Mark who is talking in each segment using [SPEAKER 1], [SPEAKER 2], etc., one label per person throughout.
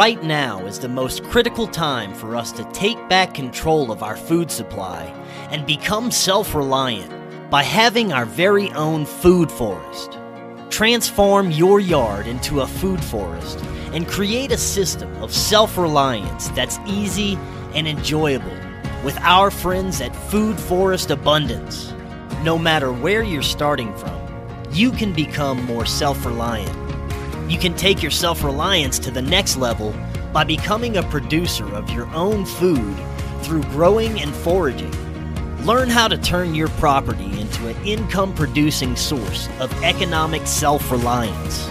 [SPEAKER 1] Right now is the most critical time for us to take back control of our food supply and become self reliant by having our very own food forest. Transform your yard into a food forest and create a system of self reliance that's easy and enjoyable with our friends at Food Forest Abundance. No matter where you're starting from, you can become more self reliant. You can take your self reliance to the next level by becoming a producer of your own food through growing and foraging. Learn how to turn your property into an income producing source of economic self reliance.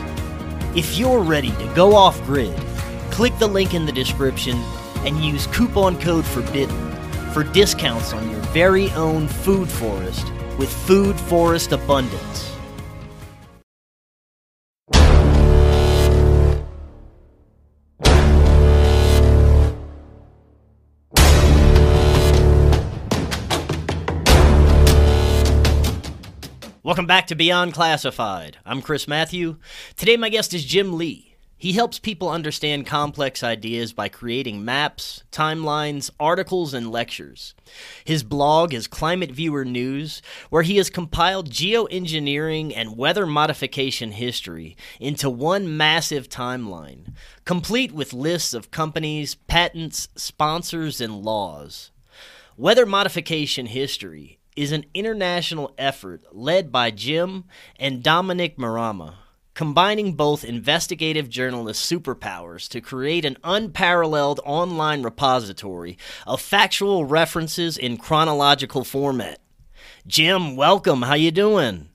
[SPEAKER 1] If you're ready to go off grid, click the link in the description and use coupon code FORBIDDEN for discounts on your very own food forest with Food Forest Abundance. Welcome back to Beyond Classified. I'm Chris Matthew. Today, my guest is Jim Lee. He helps people understand complex ideas by creating maps, timelines, articles, and lectures. His blog is Climate Viewer News, where he has compiled geoengineering and weather modification history into one massive timeline, complete with lists of companies, patents, sponsors, and laws. Weather modification history is an international effort led by Jim and Dominic Marama, combining both investigative journalist superpowers to create an unparalleled online repository of factual references in chronological format. Jim, welcome. How you doing?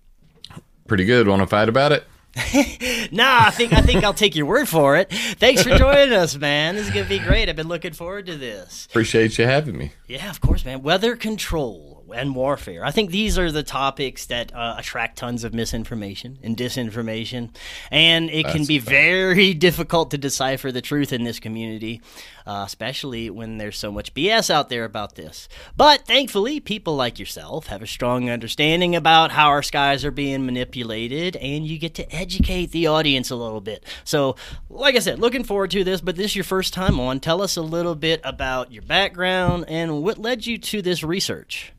[SPEAKER 2] Pretty good. Want to fight about it?
[SPEAKER 1] nah, I think I think I'll take your word for it. Thanks for joining us, man. This is gonna be great. I've been looking forward to this.
[SPEAKER 2] Appreciate you having me.
[SPEAKER 1] Yeah, of course, man. Weather control and warfare. I think these are the topics that uh, attract tons of misinformation and disinformation, and it That's can be very difficult to decipher the truth in this community, uh, especially when there's so much BS out there about this. But thankfully, people like yourself have a strong understanding about how our skies are being manipulated, and you get to educate the audience a little bit. So, like I said, looking forward to this. But this is your first time on. Tell us a little bit about your background and what led you to this research.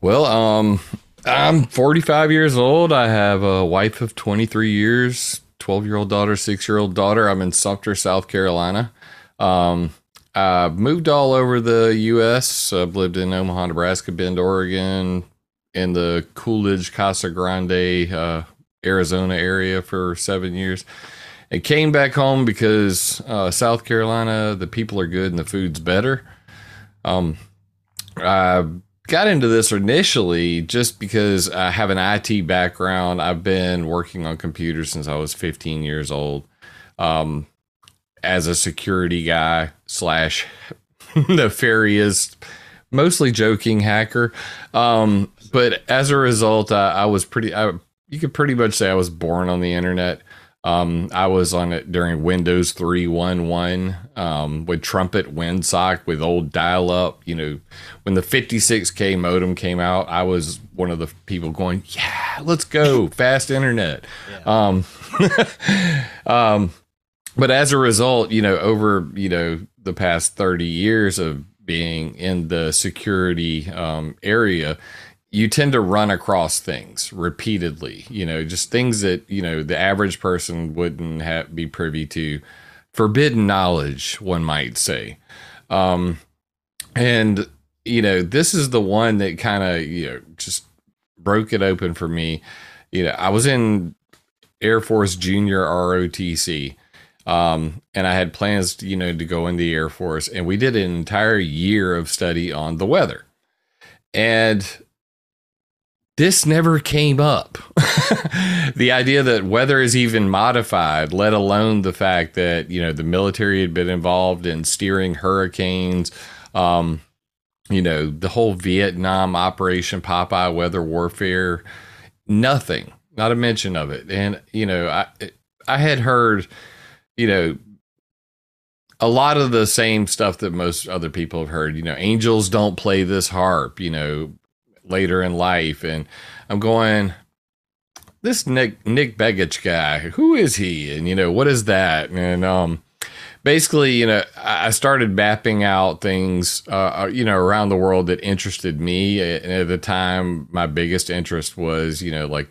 [SPEAKER 2] Well, um, I'm 45 years old. I have a wife of 23 years, 12 year old daughter, six year old daughter. I'm in Sumter, South Carolina. Um, I moved all over the U.S. I've lived in Omaha, Nebraska, Bend, Oregon, in the Coolidge, Casa Grande, uh, Arizona area for seven years. And came back home because uh, South Carolina, the people are good and the food's better. Um, I got into this initially just because I have an IT background. I've been working on computers since I was 15 years old. Um, as a security guy slash nefarious, mostly joking hacker. Um, but as a result, I, I was pretty. I, you could pretty much say I was born on the internet. Um, I was on it during Windows 3.1.1 um, with Trumpet Winsock with old dial up. You know, when the 56K modem came out, I was one of the people going, Yeah, let's go, fast internet. Yeah. Um, um, but as a result, you know, over, you know, the past 30 years of being in the security um, area, you tend to run across things repeatedly, you know, just things that, you know, the average person wouldn't have, be privy to. Forbidden knowledge, one might say. Um, and, you know, this is the one that kind of, you know, just broke it open for me. You know, I was in Air Force Junior ROTC. Um, and I had plans, you know, to go in the Air Force, and we did an entire year of study on the weather. And this never came up. the idea that weather is even modified, let alone the fact that, you know, the military had been involved in steering hurricanes, um, you know, the whole Vietnam Operation Popeye weather warfare, nothing, not a mention of it. And, you know, I, I had heard, you know, a lot of the same stuff that most other people have heard. You know, angels don't play this HAARP. You know, later in life, and I'm going, this Nick Nick Begich guy, who is he? And you know, what is that? And um, basically, you know, I started mapping out things, uh, uh, you know, around the world that interested me. And at the time, my biggest interest was, you know, like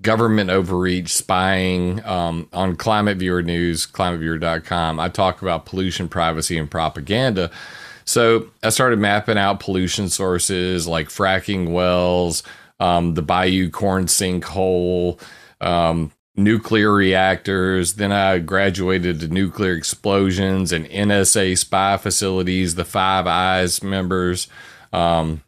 [SPEAKER 2] government overreach, spying um, on Climate Viewer News, climateviewer.com. I talk about pollution, privacy, and propaganda. So I started mapping out pollution sources like fracking wells, um, the Bayou Corne sinkhole, um, nuclear reactors. Then I graduated to nuclear explosions and NSA spy facilities, the Five Eyes members, um,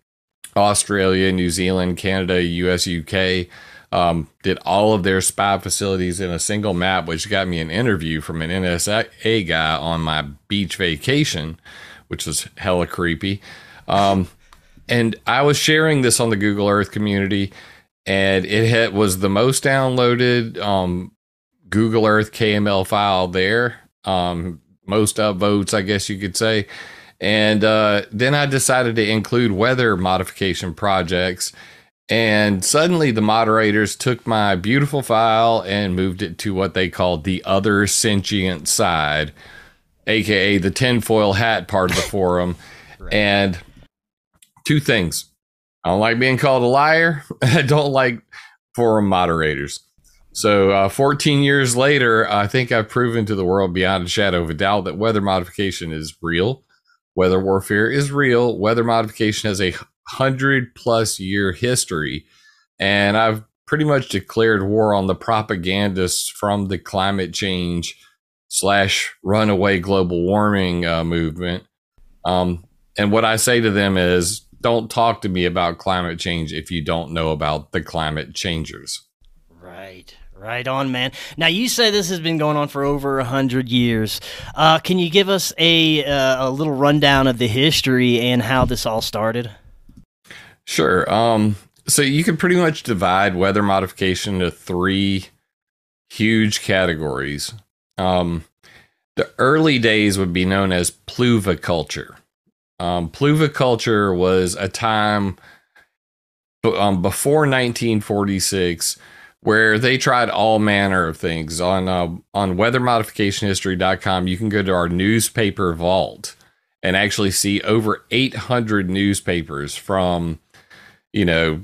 [SPEAKER 2] Australia, New Zealand, Canada, US, UK. Um, did all of their spy facilities in a single map, which got me an interview from an NSA guy on my beach vacation, which was hella creepy. Um, and I was sharing this on the Google Earth community, and it had, was the most downloaded um, Google Earth KML file there. Um, most upvotes, I guess you could say. And uh, then I decided to include weather modification projects. And suddenly the moderators took my beautiful file and moved it to what they called the other sentient side, aka the tinfoil hat part of the forum. right. And two things. I don't like being called a liar. I don't like forum moderators. So, uh, 14 years later, I think I've proven to the world beyond a shadow of a doubt that weather modification is real. Weather warfare is real. Weather modification has a hundred plus year history. And I've pretty much declared war on the propagandists from the climate change slash runaway global warming uh, movement. Um, and what I say to them is don't talk to me about climate change if you don't know about the climate changers.
[SPEAKER 1] Right. Right on, man. Now you say this has been going on for over a hundred years. Uh, can you give us a uh, a little rundown of the history and how this all started?
[SPEAKER 2] Sure. Um, so you can pretty much divide weather modification into three huge categories. Um, the early days would be known as pluviculture. Um, pluviculture was a time um, before 1946 where they tried all manner of things on uh, on weathermodificationhistory.com you can go to our newspaper vault and actually see over 800 newspapers from you know,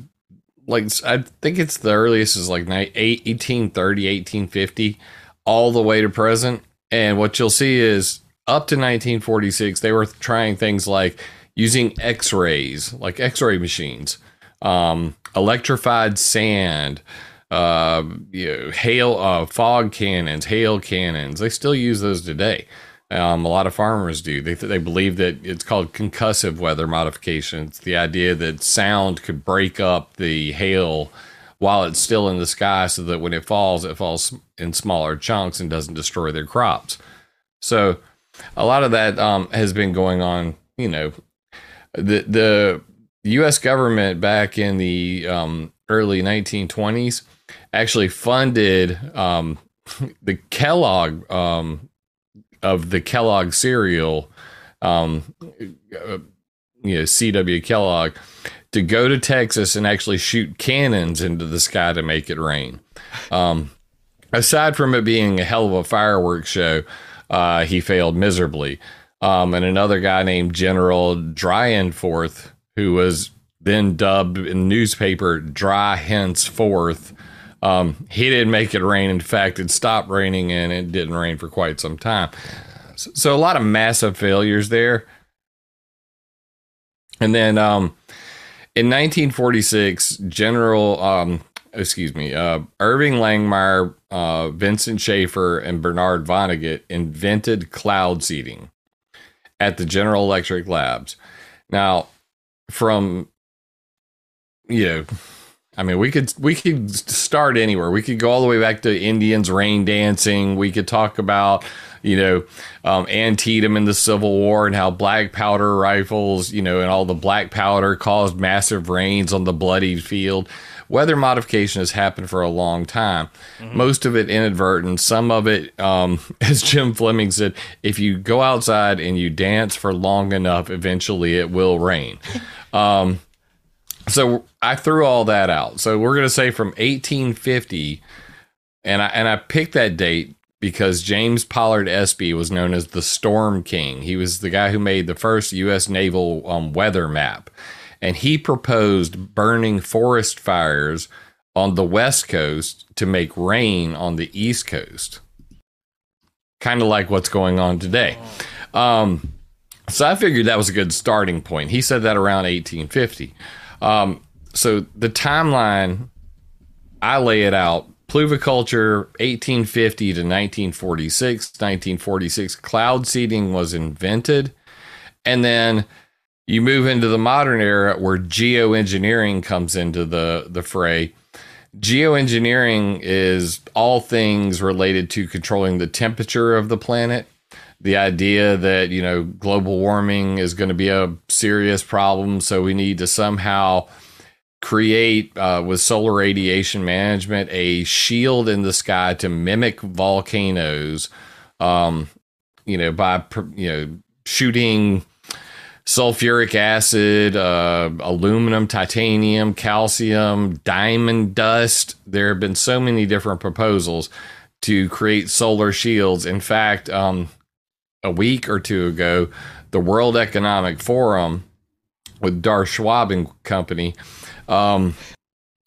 [SPEAKER 2] like I think it's the earliest is like 1830, 1850, all the way to present. And what you'll see is up to 1946, they were trying things like using x rays, like x ray machines, um, electrified sand, uh, you know, hail, uh, fog cannons, hail cannons. They still use those today. Um, a lot of farmers do. They they believe that it's called concussive weather modification. It's the idea that sound could break up the hail while it's still in the sky, so that when it falls, it falls in smaller chunks and doesn't destroy their crops. So, a lot of that um, has been going on. You know, the the U.S. government back in the um, early 1920s actually funded um, the Kellogg um, of the Kellogg cereal, um, uh, you know, C.W. Kellogg, to go to Texas and actually shoot cannons into the sky to make it rain. Um, aside from it being a hell of a fireworks show, uh, he failed miserably. Um, and another guy named General Dyrenforth, who was then dubbed in newspaper Dry Henceforth, um, he didn't make it rain. In fact, it stopped raining and it didn't rain for quite some time. So, so a lot of massive failures there. And then um, in 1946, General, um, excuse me, uh, Irving Langmuir, uh, Vincent Schaefer, and Bernard Vonnegut invented cloud seeding at the General Electric Labs. Now, from you know I mean, we could we could start anywhere. We could go all the way back to Indians rain dancing. We could talk about you know um, Antietam in the Civil War and how black powder rifles, you know, and all the black powder caused massive rains on the bloody field. Weather modification has happened for a long time. Mm-hmm. Most of it inadvertent. Some of it, um, as Jim Fleming said, if you go outside and you dance for long enough, eventually it will rain. Um, so I threw all that out. So we're going to say from 1850, and I and I picked that date because James Pollard Espy was known as the Storm King. He was the guy who made the first U.S. naval um, weather map. And he proposed burning forest fires on the West Coast to make rain on the East Coast. Kind of like what's going on today. Um, so I figured that was a good starting point. He said that around 1850. Um, so the timeline, I lay it out Pluviculture, 1850 to 1946. 1946, cloud seeding was invented. And then you move into the modern era where geoengineering comes into the, the fray. Geoengineering is all things related to controlling the temperature of the planet. The idea that, you know, global warming is going to be a serious problem. So we need to somehow create uh, with solar radiation management a shield in the sky to mimic volcanoes um, you know by you know shooting sulfuric acid uh, aluminum titanium calcium diamond dust there have been so many different proposals to create solar shields in fact um, a week or two ago the world economic forum with Dar Schwab and company um,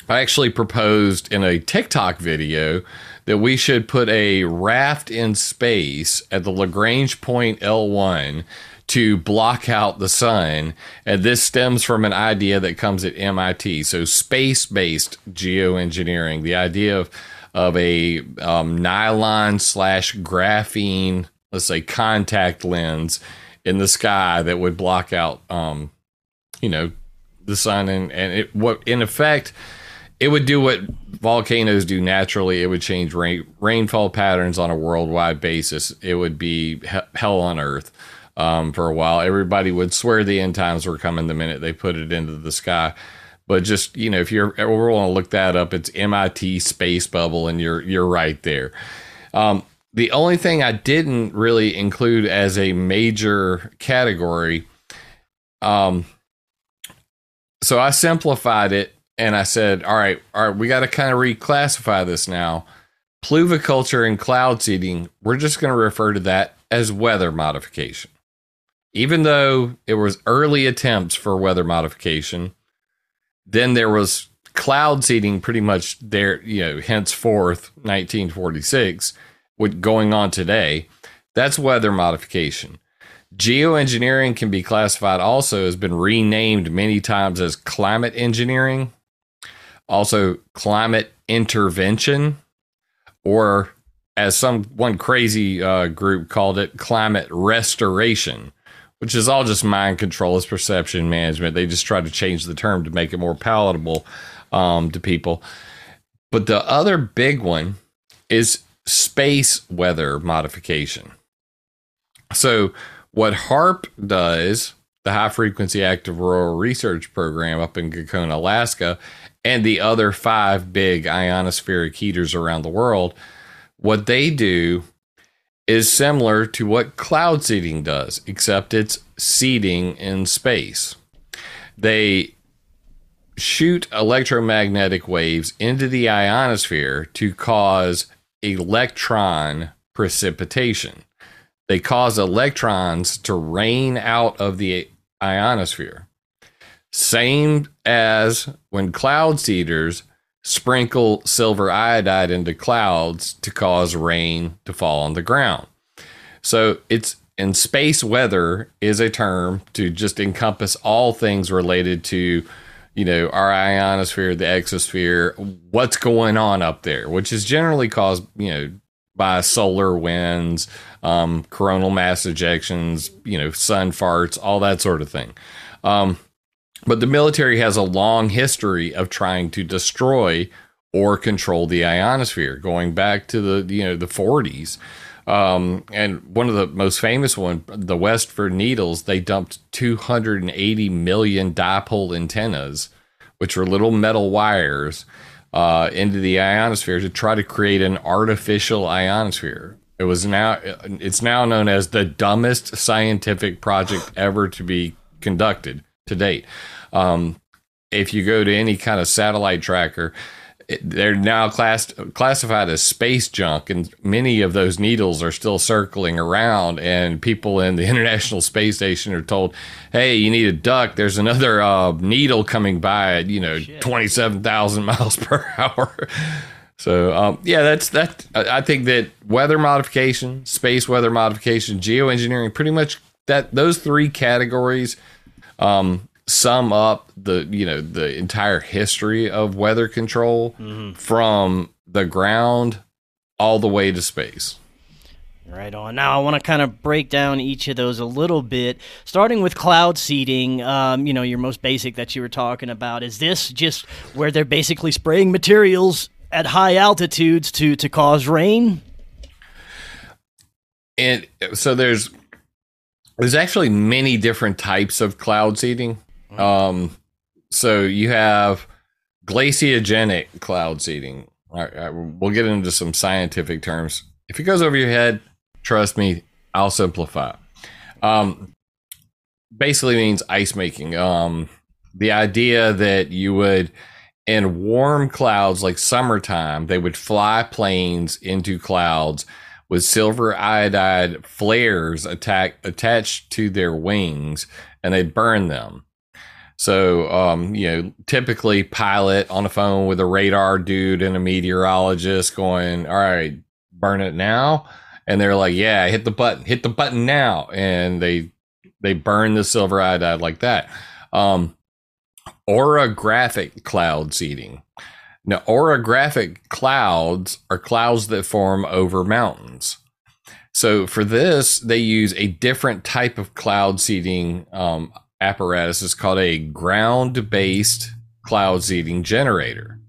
[SPEAKER 2] I actually proposed in a TikTok video that we should put a raft in space at the Lagrange point L1 to block out the sun. And this stems from an idea that comes at MIT. So, space based geoengineering, the idea of, of a um, nylon slash graphene, let's say, contact lens in the sky that would block out, um, you know, the sun and and it what in effect it would do what volcanoes do naturally. It would change rain, rainfall patterns on a worldwide basis. It would be he- hell on earth um, for a while. Everybody would swear the end times were coming the minute they put it into the sky. But just you know, if you're ever want to look that up, it's MIT space bubble, and you're you're right there. Um, the only thing I didn't really include as a major category, um, so I simplified it and I said, all right, all right, we got to kind of reclassify this now. Pluviculture and cloud seeding, we're just going to refer to that as weather modification. Even though it was early attempts for weather modification, then there was cloud seeding pretty much there, you know, henceforth 1946, with going on today. That's weather modification. Geoengineering can be classified also has been renamed many times as climate engineering, also climate intervention, or as some one crazy uh, group called it, climate restoration, which is all just mind control, it's perception management. They just try to change the term to make it more palatable um, to people. But the other big one is space weather modification. So what HAARP does, the High Frequency Active Auroral Research Program up in Gakona, Alaska, and the other five big ionospheric heaters around the world, what they do is similar to what cloud seeding does, except it's seeding in space. They shoot electromagnetic waves into the ionosphere to cause electron precipitation they cause electrons to rain out of the ionosphere. Same as when cloud seeders sprinkle silver iodide into clouds to cause rain to fall on the ground. So it's in space weather is a term to just encompass all things related to you know our ionosphere the exosphere what's going on up there which is generally caused you know by solar winds, um, coronal mass ejections, you know, sun farts, all that sort of thing. Um, but the military has a long history of trying to destroy or control the ionosphere, going back to the you know the 40s. Um, and one of the most famous one, the West Ford Needles, they dumped 280 million dipole antennas, which were little metal wires uh, into the ionosphere to try to create an artificial ionosphere. It was now it's now known as the dumbest scientific project ever to be conducted to date. Um, if you go to any kind of satellite tracker, they're now class, classified as space junk, and many of those needles are still circling around. And people in the International Space Station are told, "Hey, you need a duck. There's another uh, needle coming by at you know twenty seven thousand miles per hour." So um, yeah, that's that. I think that weather modification, space weather modification, geoengineering, pretty much that those three categories um, sum up the you know the entire history of weather control mm-hmm. from the ground all the way to space.
[SPEAKER 1] Right on. Now, I want to kind of break down each of those a little bit, starting with cloud seeding. Um, you know, your most basic that you were talking about. Is this just where they're basically spraying materials at high altitudes to to cause rain?
[SPEAKER 2] And so there's there's actually many different types of cloud seeding. Um, so you have glaciogenic cloud seeding. All right, all right, we'll get into some scientific terms. If it goes over your head, trust me, I'll simplify. Um, basically means ice making. Um, the idea that you would, in warm clouds like summertime, they would fly planes into clouds with silver iodide flares attack, attached to their wings and they burn them. So, um, you know, typically pilot on the phone with a radar dude and a meteorologist going, all right, burn it now. And they're like, yeah, hit the button, hit the button now. And they, they burn the silver iodide like that. Um, orographic cloud seeding. Now, orographic clouds are clouds that form over mountains. So for this, they use a different type of cloud seeding um, apparatus is called a ground based cloud seeding generator.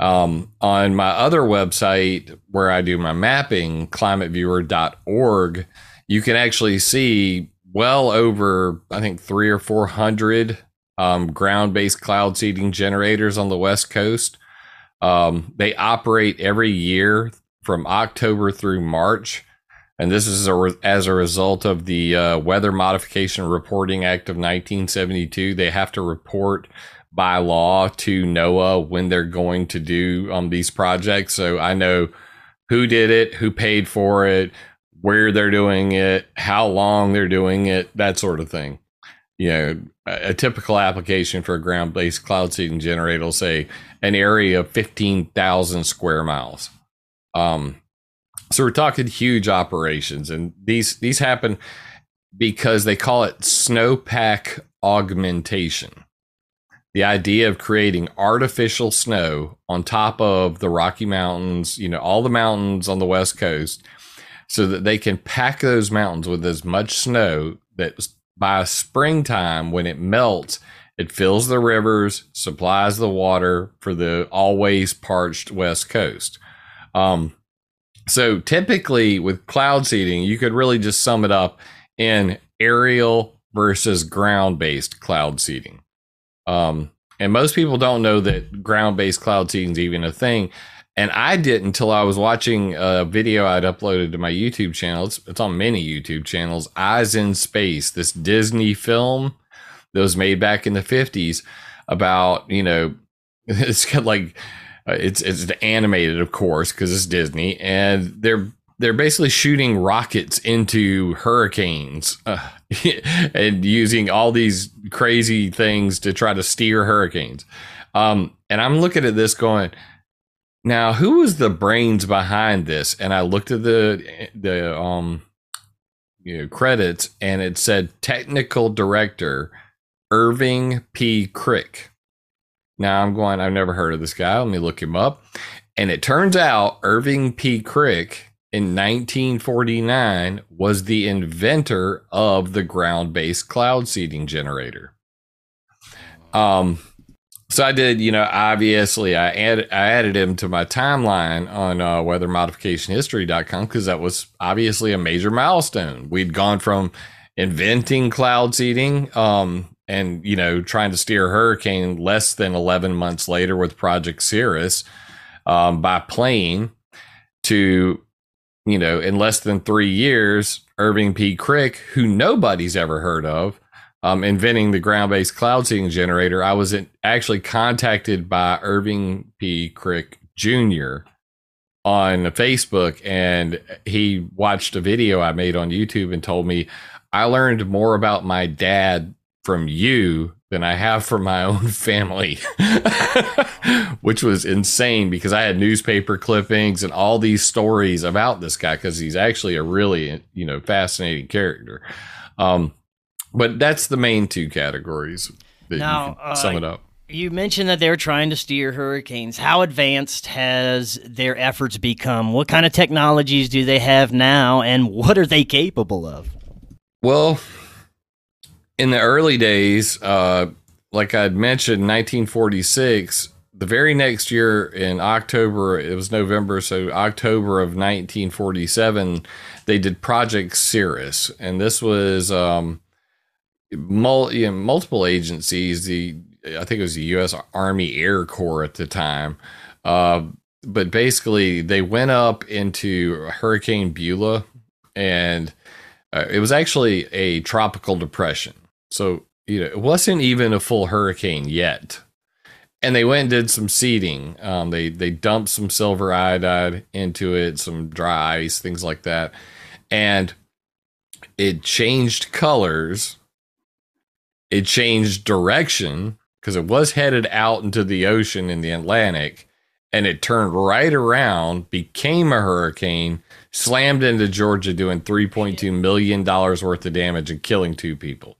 [SPEAKER 2] Um, on my other website where I do my mapping, climateviewer.org, you can actually see well over, I think, three or 400 um, ground based cloud seeding generators on the West Coast. Um, they operate every year from October through March and this is a re- as a result of the uh, Weather Modification Reporting Act of 1972. They have to report by law to NOAA when they're going to do um, these projects. So I know who did it, who paid for it, where they're doing it, how long they're doing it, that sort of thing. You know, a, a typical application for a ground based cloud seeding generator will say an area of 15,000 square miles. Um, so we're talking huge operations, and these these happen because they call it snowpack augmentation. The idea of creating artificial snow on top of the Rocky Mountains, you know, all the mountains on the West Coast, so that they can pack those mountains with as much snow that by springtime, when it melts, it fills the rivers, supplies the water for the always parched West Coast. Um, so typically with cloud seeding, you could really just sum it up in aerial versus ground based cloud seeding. Um, and most people don't know that ground based cloud seeding is even a thing. And I didn't until I was watching a video I'd uploaded to my YouTube channel. It's, it's on many YouTube channels. Eyes in Space, this Disney film that was made back in the 50s about, you know, it's got like uh, it's it's animated, of course, because it's Disney, and they're they're basically shooting rockets into hurricanes uh, and using all these crazy things to try to steer hurricanes. Um, and I'm looking at this going, now who was the brains behind this? And I looked at the the um you know credits and it said technical director Irving P. Krick. Now I'm going, I've never heard of this guy. Let me look him up. And it turns out Irving P. Krick in 1949 was the inventor of the ground based cloud seeding generator. Um, so I did, you know, obviously I added, I added him to my timeline on uh, weathermodificationhistory.com because that was obviously a major milestone. We'd gone from inventing cloud seeding um, and you know trying to steer hurricane less than 11 months later with project cirrus um, by plane to you know in less than three years Irving P. Krick who nobody's ever heard of um, inventing the ground based cloud seeding generator, I was in, actually contacted by Irving P. Krick Jr. on Facebook, and he watched a video I made on YouTube and told me I learned more about my dad from you than I have from my own family, which was insane because I had newspaper clippings and all these stories about this guy because he's actually a really you know fascinating character. Um, but that's the main two categories that now, you can sum uh, it up.
[SPEAKER 1] You mentioned that they're trying to steer hurricanes. How advanced has their efforts become? What kind of technologies do they have now, and what are they capable of?
[SPEAKER 2] Well, in the early days, uh, like I'd mentioned, 1946, the very next year in October, it was November, so October of 1947, they did Project Cirrus. And this was um, mul- you know, multiple agencies. The I think it was the U.S. Army Air Corps at the time. Uh, but basically, they went up into Hurricane Beulah, and uh, it was actually a tropical depression. So you know, it wasn't even a full hurricane yet. And they went and did some seeding. Um, they they dumped some silver iodide into it, some dry ice, things like that, and it changed colors it changed direction because it was headed out into the ocean in the Atlantic and it turned right around, became a hurricane, slammed into Georgia, doing $3.2 million worth of damage and killing two people.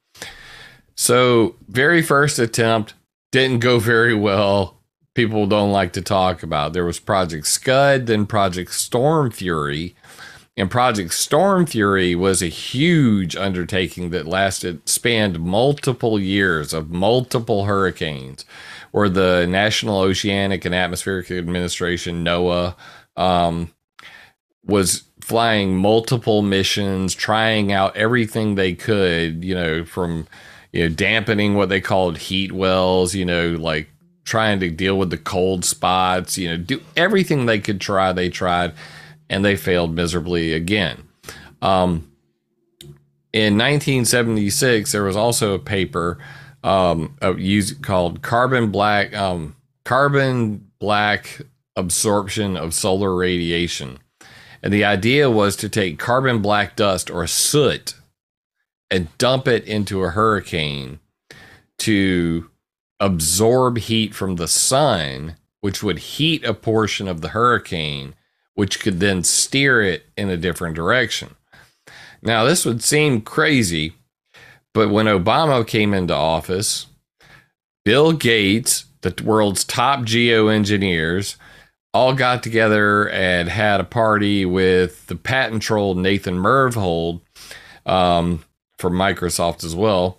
[SPEAKER 2] So, very first attempt didn't go very well. People don't like to talk about. There was Project Scud, then Project Storm Fury, and Project Storm Fury was a huge undertaking that lasted, spanned multiple years of multiple hurricanes, where the National Oceanic and Atmospheric Administration, NOAA, um, was flying multiple missions, trying out everything they could, you know, from, you know, dampening what they called heat wells, you know, like trying to deal with the cold spots, you know, do everything they could try, they tried and they failed miserably again. Um, in 1976, there was also a paper um, used, called carbon black um, carbon black absorption of solar radiation, and the idea was to take carbon black dust or soot and dump it into a hurricane to absorb heat from the sun, which would heat a portion of the hurricane which could then steer it in a different direction. Now, this would seem crazy, but when Obama came into office, Bill Gates, the world's top geoengineers, all got together and had a party with the patent troll Nathan Myhrvold um, from Microsoft as well,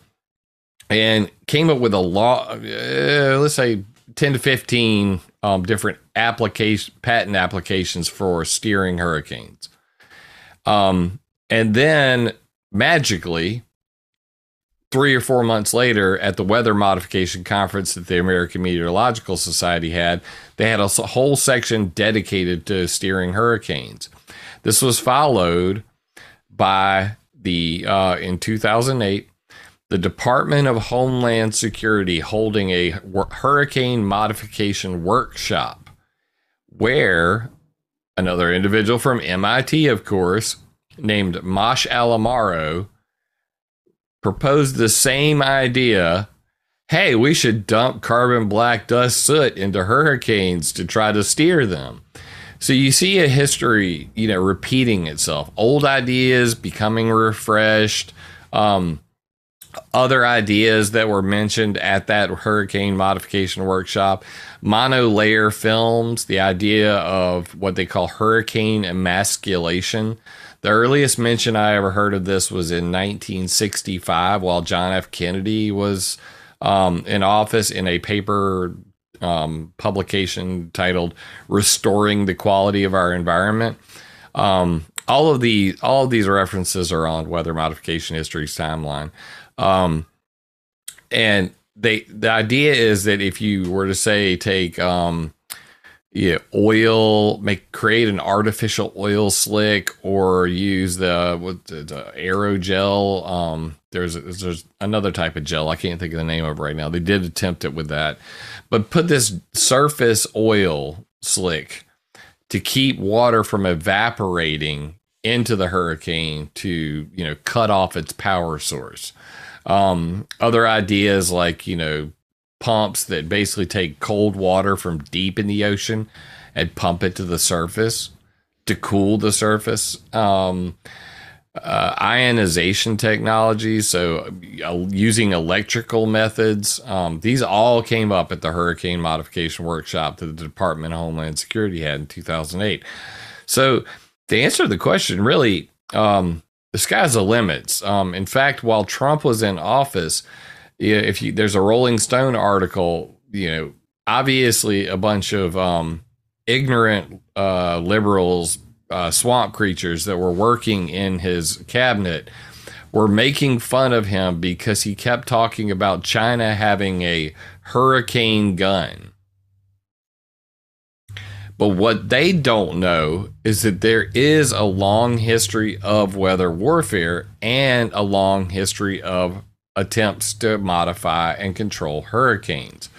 [SPEAKER 2] and came up with a law, uh, let's say 10 to 15 um, different application patent applications for steering hurricanes. Um, and then magically, three or four months later, at the weather modification conference that the American Meteorological Society had, they had a whole section dedicated to steering hurricanes. This was followed by the uh, in 2008 the Department of Homeland Security holding a hurricane modification workshop where another individual from MIT, of course, named Moshe Alamaro, proposed the same idea. Hey, we should dump carbon black dust soot into hurricanes to try to steer them. So you see a history, you know, repeating itself. Old ideas becoming refreshed. Um, other ideas that were mentioned at that hurricane modification workshop monolayer films the idea of what they call hurricane emasculation the earliest mention i ever heard of this was in 1965 while john f kennedy was um, in office in a paper um, publication titled restoring the quality of our environment. Um, all of the all of these references are on weather modification history's timeline. Um, and they the idea is that if you were to say take um, yeah, oil, make create an artificial oil slick, or use the what the, aerogel. Um, there's there's another type of gel I can't think of the name of right now. They did attempt it with that, but put this surface oil slick to keep water from evaporating into the hurricane to you know cut off its power source. Um, other ideas like you know pumps that basically take cold water from deep in the ocean and pump it to the surface to cool the surface. Um, uh, ionization technology, so uh, using electrical methods. Um, these all came up at the Hurricane Modification Workshop that the Department of Homeland Security had in 2008. So, to answer the question, really, um, the sky's the limits. Um, in fact, while Trump was in office, if you there's a Rolling Stone article, you know, obviously a bunch of um, ignorant uh, liberals, uh, swamp creatures that were working in his cabinet were making fun of him because he kept talking about China having a hurricane gun. But what they don't know is that there is a long history of weather warfare and a long history of attempts to modify and control hurricanes.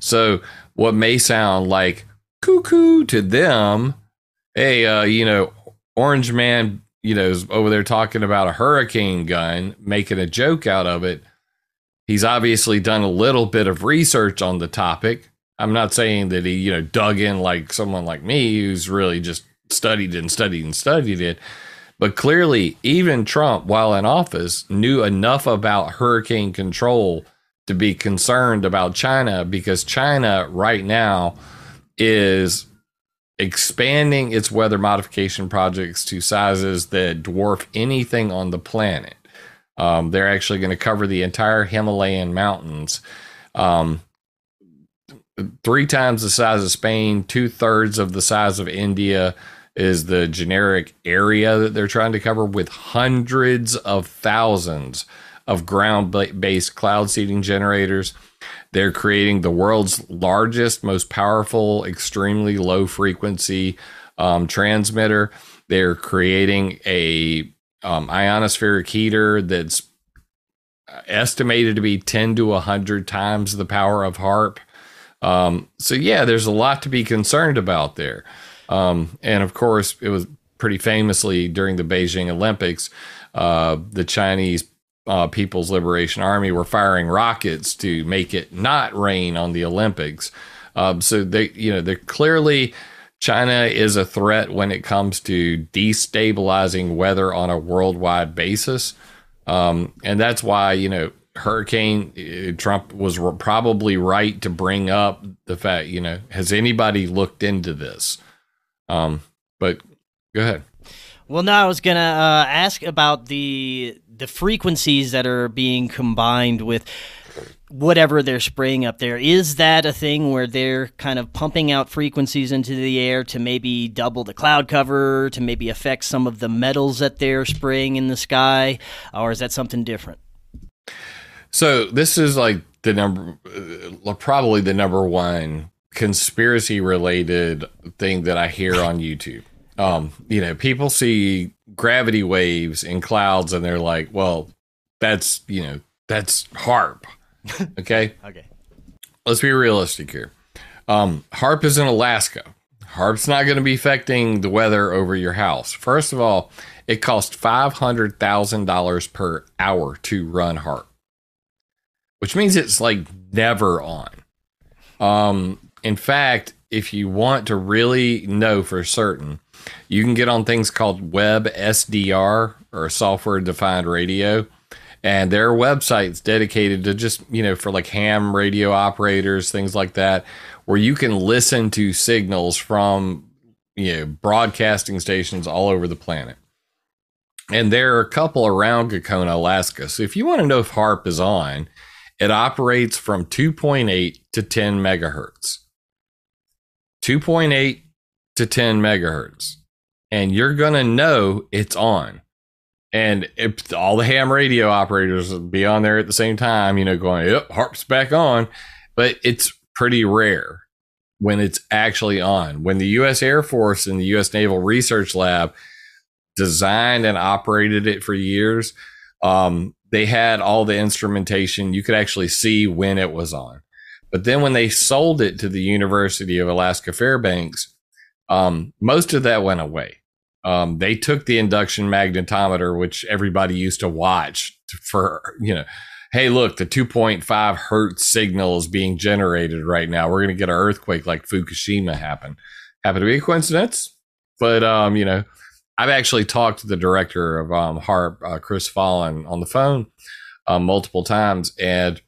[SPEAKER 2] So, what may sound like cuckoo to them, hey, uh, you know, Orange Man, you know, is over there talking about a hurricane gun, making a joke out of it. He's obviously done a little bit of research on the topic. I'm not saying that he, you know, dug in like someone like me who's really just studied and studied and studied it. But clearly, even Trump, while in office, knew enough about hurricane control to be concerned about China because China right now is expanding its weather modification projects to sizes that dwarf anything on the planet. Um, they're actually going to cover the entire Himalayan mountains. Um, three times the size of Spain, two thirds of the size of India, is the generic area that they're trying to cover with hundreds of thousands of ground based cloud seeding generators. They're creating the world's largest, most powerful, extremely low frequency um, transmitter. They're creating a um, ionospheric heater that's estimated to be 10 to 100 times the power of HAARP. Um, so, yeah, there's a lot to be concerned about there. Um, and of course, it was pretty famously during the Beijing Olympics, uh, the Chinese uh, People's Liberation Army were firing rockets to make it not rain on the Olympics. Um, so they, you know, they're clearly China is a threat when it comes to destabilizing weather on a worldwide basis, um, and that's why you know Hurricane uh, Trump was probably right to bring up the fact. You know, has anybody looked into this? Um, but go ahead.
[SPEAKER 1] Well, no, I was gonna uh, ask about the the frequencies that are being combined with whatever they're spraying up there. Is that a thing where they're kind of pumping out frequencies into the air to maybe double the cloud cover, to maybe affect some of the metals that they're spraying in the sky, or is that something different?
[SPEAKER 2] So this is like the number, uh, probably the number one conspiracy related thing that I hear on YouTube. Um, you know, people see gravity waves in clouds and they're like, well, that's, you know, that's HAARP. Okay.
[SPEAKER 1] okay.
[SPEAKER 2] Let's be realistic here. Um, HAARP is in Alaska. HAARP's not going to be affecting the weather over your house. First of all, it costs $500,000 per hour to run HAARP, which means it's like never on. Um, in fact, if you want to really know for certain, you can get on things called Web SDR or software defined radio. And there are websites dedicated to just, you know, for like ham radio operators, things like that, where you can listen to signals from, you know, broadcasting stations all over the planet. And there are a couple around Gakona, Alaska. So if you want to know if HAARP is on, it operates from 2.8 to 10 megahertz. 2.8 to 10 megahertz. And you're going to know it's on. And all the ham radio operators will be on there at the same time, you know, going, yep, HAARP's back on. But it's pretty rare. when it's actually on. When the U.S. Air Force and the U.S. Naval Research Lab designed and operated it for years, um, they had all the instrumentation. You could actually see when it was on. But then when they sold it to the University of Alaska Fairbanks, um, most of that went away. Um, they took the induction magnetometer, which everybody used to watch for, you know, hey, look, the 2.5 hertz signal is being generated right now. We're going to get an earthquake like Fukushima happened. Happened to be a coincidence, but um, you know, I've actually talked to the director of um, HAARP, uh, Chris Fallen, on the phone um, multiple times, and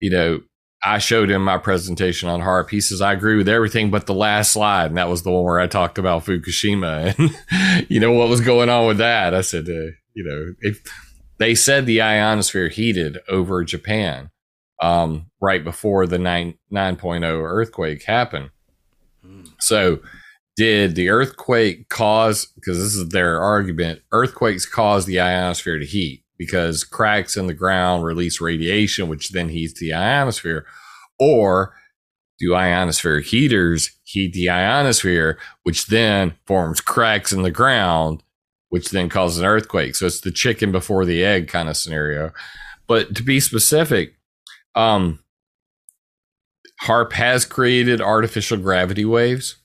[SPEAKER 2] you know, I showed him my presentation on HAARP. He says I agree with everything but the last slide, and that was the one where I talked about Fukushima and you know what was going on with that. I said, uh, you know, if they said the ionosphere heated over Japan um, right before the 9, 9.0 earthquake happened. So, did the earthquake cause, because this is their argument, earthquakes cause the ionosphere to heat because cracks in the ground release radiation, which then heats the ionosphere? Or do ionosphere heaters heat the ionosphere, which then forms cracks in the ground which then causes an earthquake. So it's the chicken before the egg kind of scenario. But to be specific, um, HAARP has created artificial gravity waves.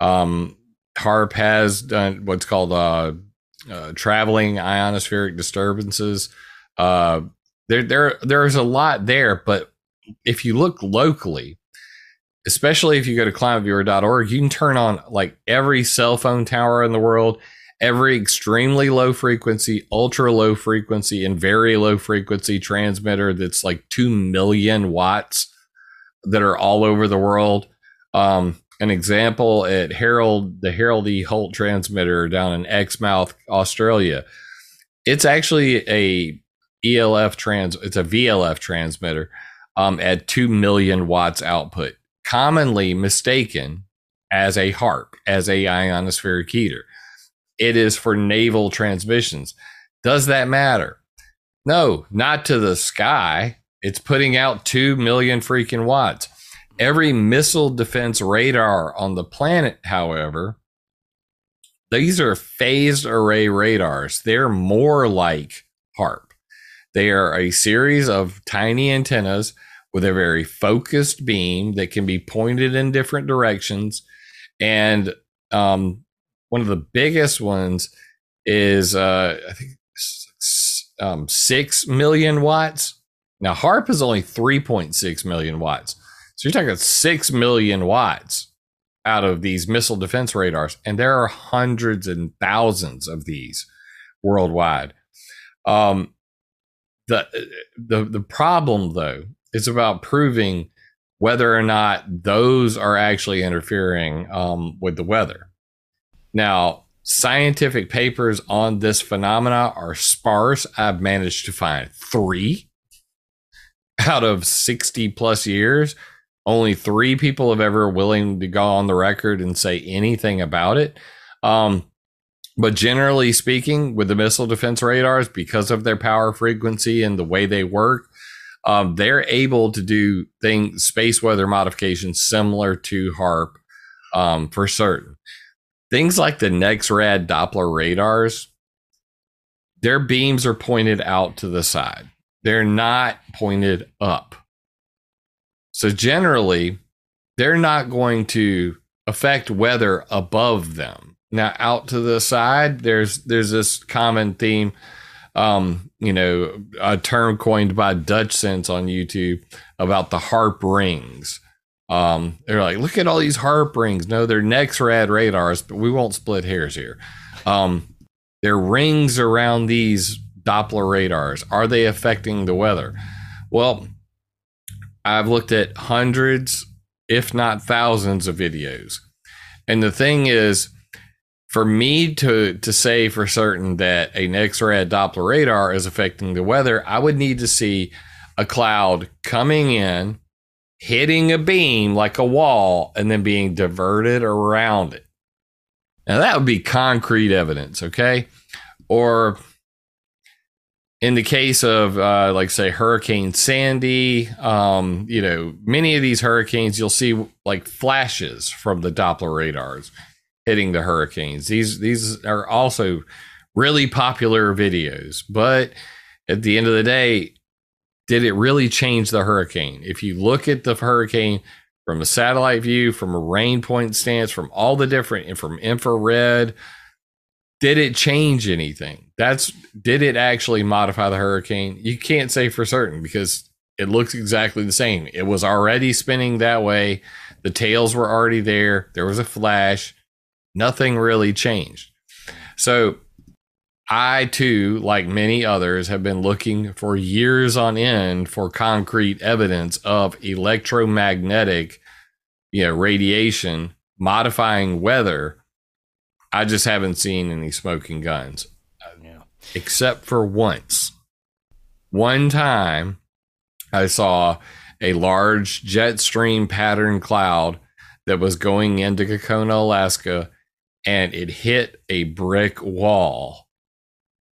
[SPEAKER 2] Um, HAARP has done what's called uh, uh, traveling ionospheric disturbances. Uh, there, there, there's a lot there, but if you look locally, especially if you go to climateviewer.org, you can turn on like every cell phone tower in the world every extremely low frequency, ultra low frequency, and very low frequency transmitter that's like 2 million watts that are all over the world. Um, an example at Harold, the Harold E. Holt transmitter down in Exmouth, Australia. It's actually a ELF trans, it's a VLF transmitter um, at 2 million watts output, commonly mistaken as a HAARP, as a ionospheric heater it is for naval transmissions. Does that matter? No, not to the sky. It's putting out 2 million freaking watts. Every missile defense radar on the planet, however, these are phased array radars. They're more like HAARP. They are a series of tiny antennas with a very focused beam that can be pointed in different directions. And um, one of the biggest ones is uh, I think um, six million watts. Now HAARP is only three point six million watts, so you're talking six million watts out of these missile defense radars, and there are hundreds and thousands of these worldwide. Um, the the the problem though is about proving whether or not those are actually interfering um, with the weather. Now, scientific papers on this phenomena are sparse. I've managed to find three out of 60 plus years. Only three people have ever willing to go on the record and say anything about it. Um, but generally speaking, with the missile defense radars, because of their power frequency and the way they work, um, they're able to do things, space weather modifications similar to HAARP um, for certain things like the NEXRAD Doppler radars, their beams are pointed out to the side. They're not pointed up. So generally, they're not going to affect weather above them. Now, out to the side, there's there's this common theme, um, you know, a term coined by Dutchsinse on YouTube about the HAARP rings um, they're like, look at all these HAARP rings. No, they're NEXRAD radars, but we won't split hairs here. Um, they're rings around these Doppler radars. Are they affecting the weather? Well, I've looked at hundreds, if not thousands, of videos. And the thing is, for me to to say for certain that a NEXRAD Doppler radar is affecting the weather, I would need to see a cloud coming in hitting a beam like a wall and then being diverted around it. Now, that would be concrete evidence, okay? Or in the case of uh, like say hurricane sandy um, you know many of these hurricanes you'll see like flashes from the doppler radars hitting the hurricanes. These these are also really popular videos but at the end of the day did it really change the hurricane? If you look at the hurricane from a satellite view from a rain point stance from all the different and from infrared did it change anything that's did it actually modify the hurricane? You can't say for certain because it looks exactly the same. It was already spinning that way. The tails were already there. There was a flash. Nothing really changed. So I too, like many others, have been looking for years on end for concrete evidence of electromagnetic, you know, radiation modifying weather. I just haven't seen any smoking guns except for once. One time, I saw a large jet stream pattern cloud that was going into Gakona, Alaska, and it hit a brick wall.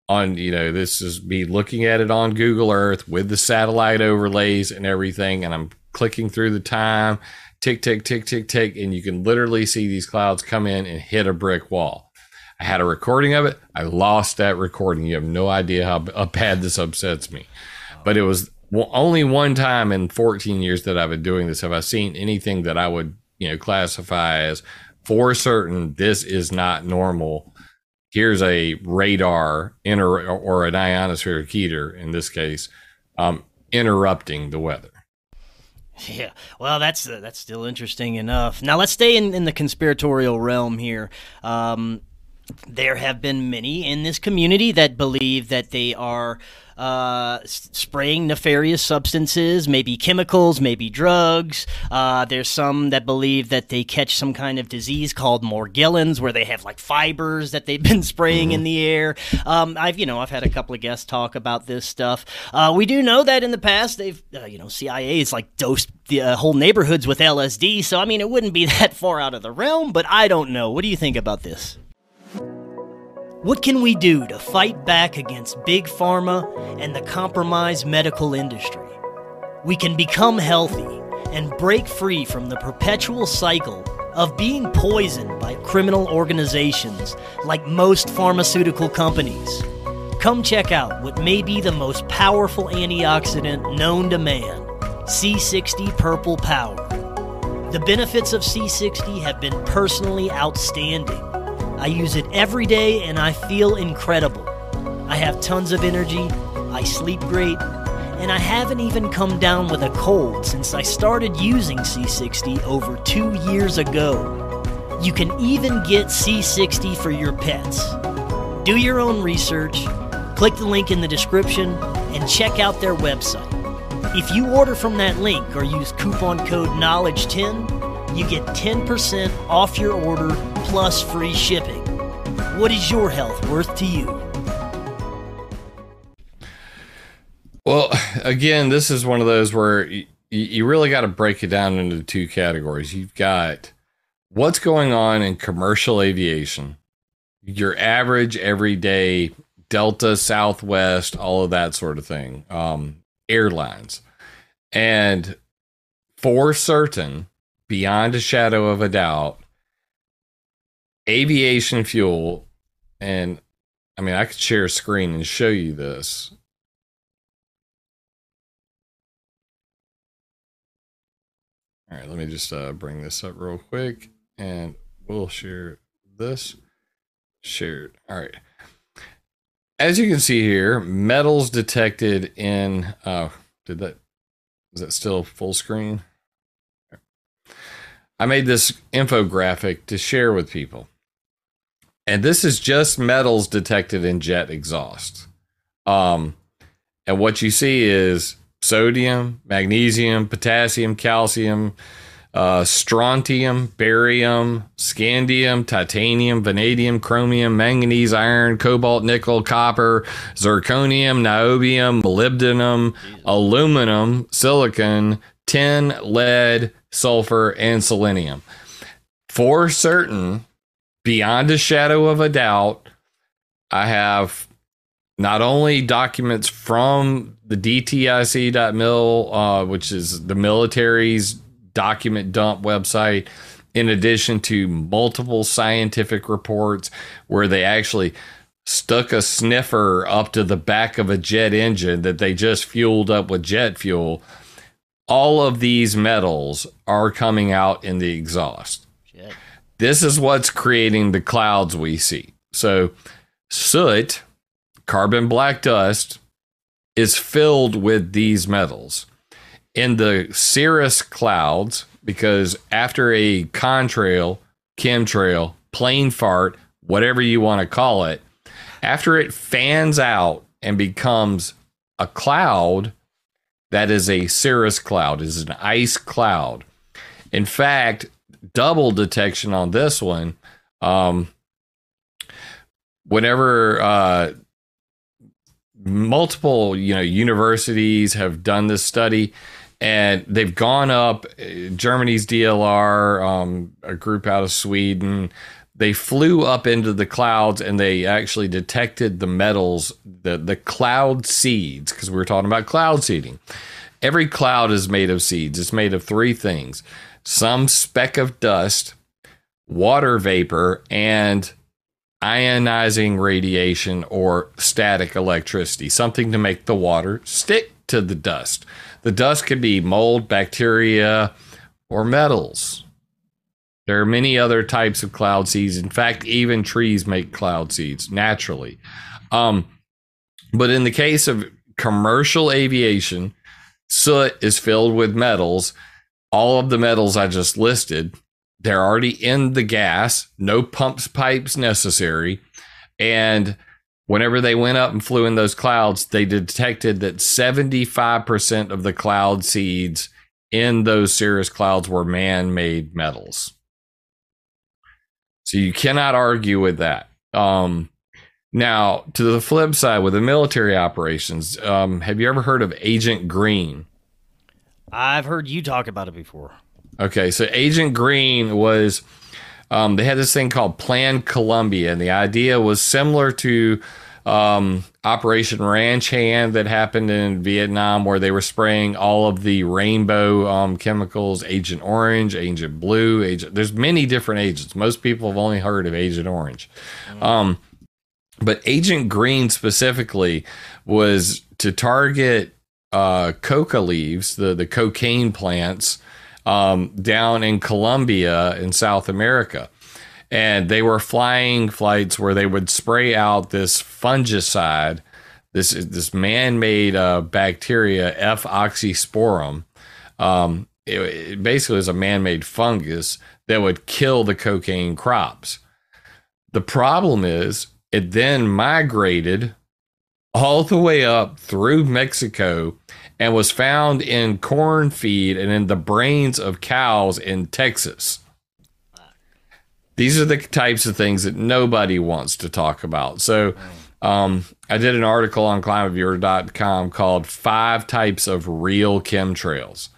[SPEAKER 2] On, you know, this is me looking at it on Google Earth with the satellite overlays and everything, and I'm clicking through the time, tick, tick, tick, tick, tick, and you can literally see these clouds come in and hit a brick wall. I had a recording of it. I lost that recording. You have no idea how, bad this upsets me. But it was only one time in 14 years that I've been doing this have I seen anything that I would, you know, classify as for certain this is not normal. Here's a radar inter- or an ionospheric heater in this case um, interrupting the weather.
[SPEAKER 1] Yeah, well, that's uh, that's still interesting enough. Now let's stay in, in the conspiratorial realm here. Um, there have been many in this community that believe that they are uh, spraying nefarious substances, maybe chemicals, maybe drugs. Uh, there's some that believe that they catch some kind of disease called Morgellons, where they have like fibers that they've been spraying mm-hmm. in the air. Um, I've, you know, I've had a couple of guests talk about this stuff. Uh, we do know that in the past, they've, uh, you know, CIA has like dosed the uh, whole neighborhoods with LSD. So I mean, it wouldn't be that far out of the realm, but I don't know. What do you think about this? What can we do to fight back against big pharma and the compromised medical industry? We can become healthy and break free from the perpetual cycle of being poisoned by criminal organizations like most pharmaceutical companies. Come check out what may be the most powerful antioxidant known to man C60 Purple Power. The benefits of C60 have been personally outstanding I use it every day and I feel incredible. I have tons of energy, I sleep great, and I haven't even come down with a cold since I started using C60 over two years ago. You can even get C60 for your pets. Do your own research, click the link in the description, and check out their website. If you order from that link or use coupon code KNOWLEDGE10, you get 10% off your order plus free shipping. What is your health worth to you?
[SPEAKER 2] Well, again, this is one of those where you, you really got to break it down into two categories. You've got what's going on in commercial aviation, your average everyday Delta, Southwest, all of that sort of thing, um, airlines. And for certain, beyond a shadow of a doubt, aviation fuel, and I mean, I could share a screen and show you this. All right, let me just uh, bring this up real quick and we'll share this. Shared. All right. As you can see here, metals detected in, uh, did that, is that still full screen? I made this infographic to share with people. And this is just metals detected in jet exhaust. Um, and what you see is sodium, magnesium, potassium, calcium, uh, strontium, barium, scandium, titanium, vanadium, chromium, manganese, iron, cobalt, nickel, copper, zirconium, niobium, molybdenum, aluminum, silicon, tin, lead, sulfur, and selenium. For certain, beyond a shadow of a doubt, I have not only documents from the DTIC.mil, uh, which is the military's document dump website, in addition to multiple scientific reports where they actually stuck a sniffer up to the back of a jet engine that they just fueled up with jet fuel. All of these metals are coming out in the exhaust. Shit. This is what's creating the clouds we see. So, soot, carbon black dust, is filled with these metals. In the cirrus clouds, because after a contrail, chemtrail, plane fart, whatever you want to call it, after it fans out and becomes a cloud, that is a cirrus cloud, is an ice cloud. In fact, double detection on this one. Um, whenever uh, multiple, you know, universities have done this study, and they've gone up. Germany's DLR, um, a group out of Sweden, they flew up into the clouds and they actually detected the metals, the the cloud seeds, because we were talking about cloud seeding. Every cloud is made of seeds. It's made of three things: some speck of dust, water vapor, and ionizing radiation or static electricity, something to make the water stick to the dust. The dust could be mold, bacteria, or metals. There are many other types of cloud seeds. In fact, even trees make cloud seeds naturally. Um, but in the case of commercial aviation, soot is filled with metals. All of the metals I just listed, they're already in the gas, no pumps pipes necessary. And whenever they went up and flew in those clouds, they detected that 75% of the cloud seeds in those cirrus clouds were man made metals. So you cannot argue with that. Um, now, to the flip side, with the military operations, um, have you ever heard of Agent Green?
[SPEAKER 1] I've heard you talk about it before.
[SPEAKER 2] Okay, so Agent Green was um, they had this thing called Plan Colombia, and the idea was similar to um, Operation Ranch Hand that happened in Vietnam, where they were spraying all of the rainbow um, chemicals, Agent Orange, Agent Blue, Agent. There's many different agents. Most people have only heard of Agent Orange, um, but Agent Green specifically was to target uh, coca leaves, the the cocaine plants um, down in Colombia in South America and they were flying flights where they would spray out this fungicide, this this man-made uh, bacteria, F. oxysporum. Um, it, it basically is a man-made fungus that would kill the cocaine crops. The problem is, it then migrated all the way up through Mexico and was found in corn feed and in the brains of cows in Texas. These are the types of things that nobody wants to talk about. So, um, I did an article on climateviewer.com called Five Types of Real Chemtrails.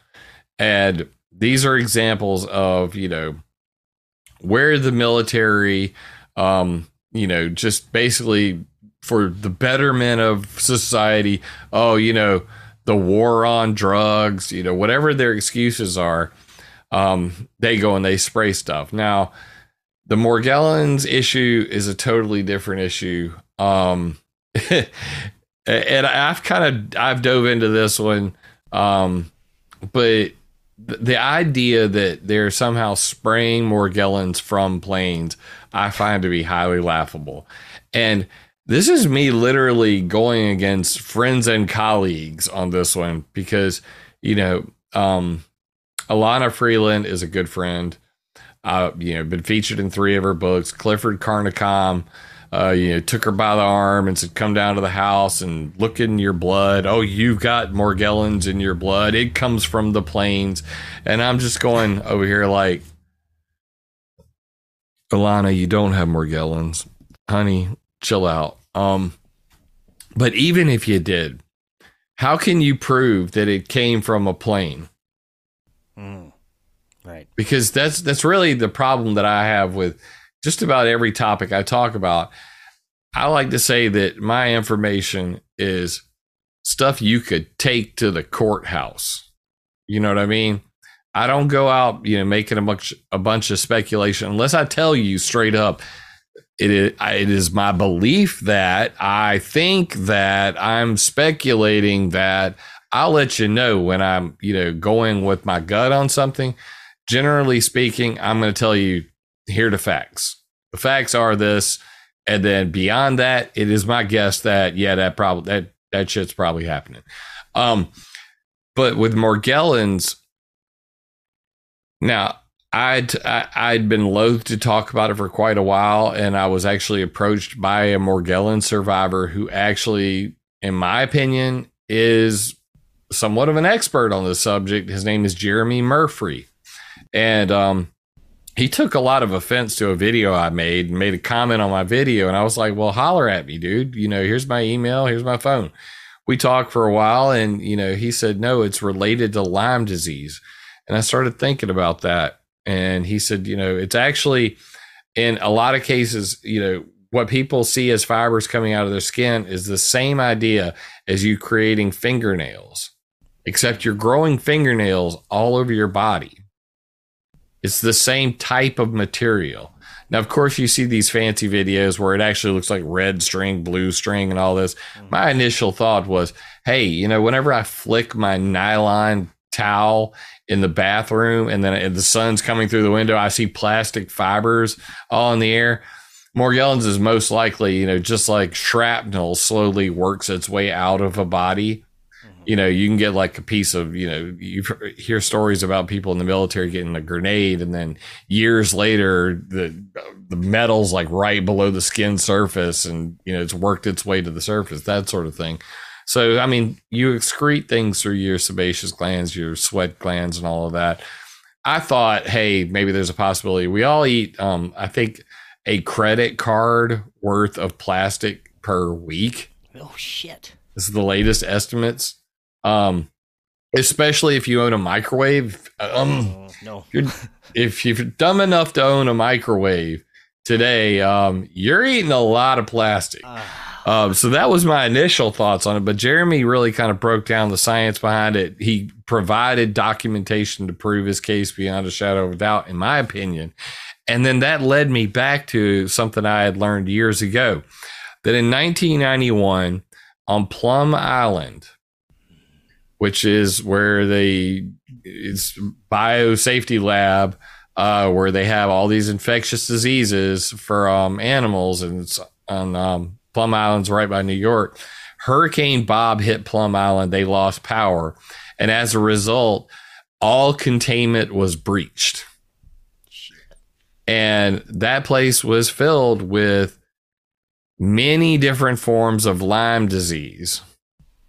[SPEAKER 2] And these are examples of, you know, where the military, um, you know, just basically for the betterment of society, oh, you know, the war on drugs, you know, whatever their excuses are, um, they go and they spray stuff. Now, the Morgellons issue is a totally different issue. Um, and I've kind of I've dove into this one, um, but the idea that they're somehow spraying Morgellons from planes, I find to be highly laughable. And this is me literally going against friends and colleagues on this one because you know um, Elana Freeland is a good friend. Uh, you know, been featured in three of her books. Clifford Carnicom, uh, you know, took her by the arm and said, "Come down to the house and look in your blood. Oh, you've got Morgellons in your blood. It comes from the planes." And I'm just going over here like, Elana, you don't have Morgellons, honey. Chill out. Um, but even if you did, how can you prove that it came from a plane?
[SPEAKER 1] Mm. Right.
[SPEAKER 2] Because that's that's really the problem that I have with just about every topic I talk about. I like to say that my information is stuff you could take to the courthouse. You know what I mean? I don't go out, you know, making a bunch a bunch of speculation unless I tell you straight up. It is, it is my belief that I think that I'm speculating that I'll let you know when I'm, you know, going with my gut on something. Generally speaking, I'm going to tell you here the facts. The facts are this, and then beyond that, it is my guess that yeah, that probably that that shit's probably happening. Um, but with Morgellons, now I'd I, would i had been loath to talk about it for quite a while, and I was actually approached by a Morgellon survivor who actually, in my opinion, is somewhat of an expert on this subject. His name is Jeremy Murphy, and um, he took a lot of offense to a video I made and made a comment on my video. And I was like, well, holler at me, dude. You know, here's my email, here's my phone. We talked for a while and, you know, he said, no, it's related to Lyme disease. And I started thinking about that. And he said, you know, it's actually in a lot of cases, you know, what people see as fibers coming out of their skin is the same idea as you creating fingernails, except you're growing fingernails all over your body. It's the same type of material. Now, of course, you see these fancy videos where it actually looks like red string, blue string, and all this. Mm-hmm. My initial thought was, hey, you know, whenever I flick my nylon towel in the bathroom and then the sun's coming through the window, I see plastic fibers all in the air. Morgellons is most likely, you know, just like shrapnel slowly works its way out of a body mm-hmm. you know, you can get like a piece of, you know, you hear stories about people in the military getting a grenade, and then years later, the the metal's like right below the skin surface, and you know, it's worked its way to the surface, that sort of thing. So, I mean, you excrete things through your sebaceous glands, your sweat glands, and all of that. I thought, hey, maybe there's a possibility. We all eat, um, I think, a credit card worth of plastic per week.
[SPEAKER 1] Oh shit!
[SPEAKER 2] This is the latest estimates. Um, especially if you own a microwave. Um,
[SPEAKER 1] oh, no,
[SPEAKER 2] you're, if you're dumb enough to own a microwave today, um, you're eating a lot of plastic. Uh, um, so that was my initial thoughts on it. But Jeremy really kind of broke down the science behind it. He provided documentation to prove his case beyond a shadow of a doubt, in my opinion. And then that led me back to something I had learned years ago that in 1991 on Plum Island, which is where they it's biosafety lab uh, where they have all these infectious diseases for um, animals, and it's on um, Plum Island's right by New York. Hurricane Bob hit Plum Island. They lost power, and as a result, all containment was breached, and that place was filled with many different forms of Lyme disease,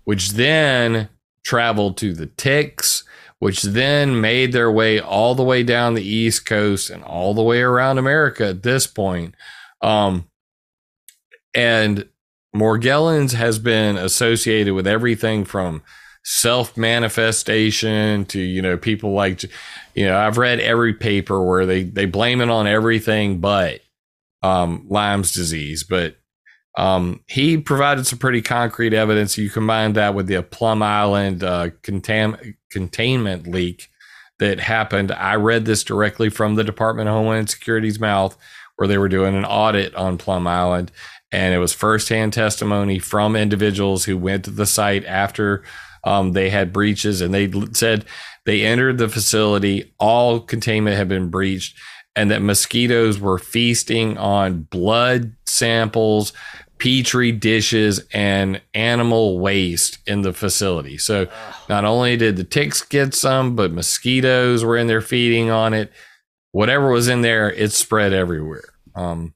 [SPEAKER 2] which then traveled to the ticks, which then made their way all the way down the East Coast and all the way around America at this point. Um, and Morgellons has been associated with everything from self manifestation to, you know, people like, you know, I've read every paper where they, they blame it on everything but um, Lyme's disease. But um, he provided some pretty concrete evidence. You combine that with the Plum Island uh, contam- containment leak that happened. I read this directly from the Department of Homeland Security's mouth, where they were doing an audit on Plum Island, and it was firsthand testimony from individuals who went to the site after um, they had breaches, and they said they entered the facility, all containment had been breached and that mosquitoes were feasting on blood samples, petri dishes, and animal waste in the facility. So not only did the ticks get some, but mosquitoes were in there feeding on it. Whatever was in there, it spread everywhere. Um,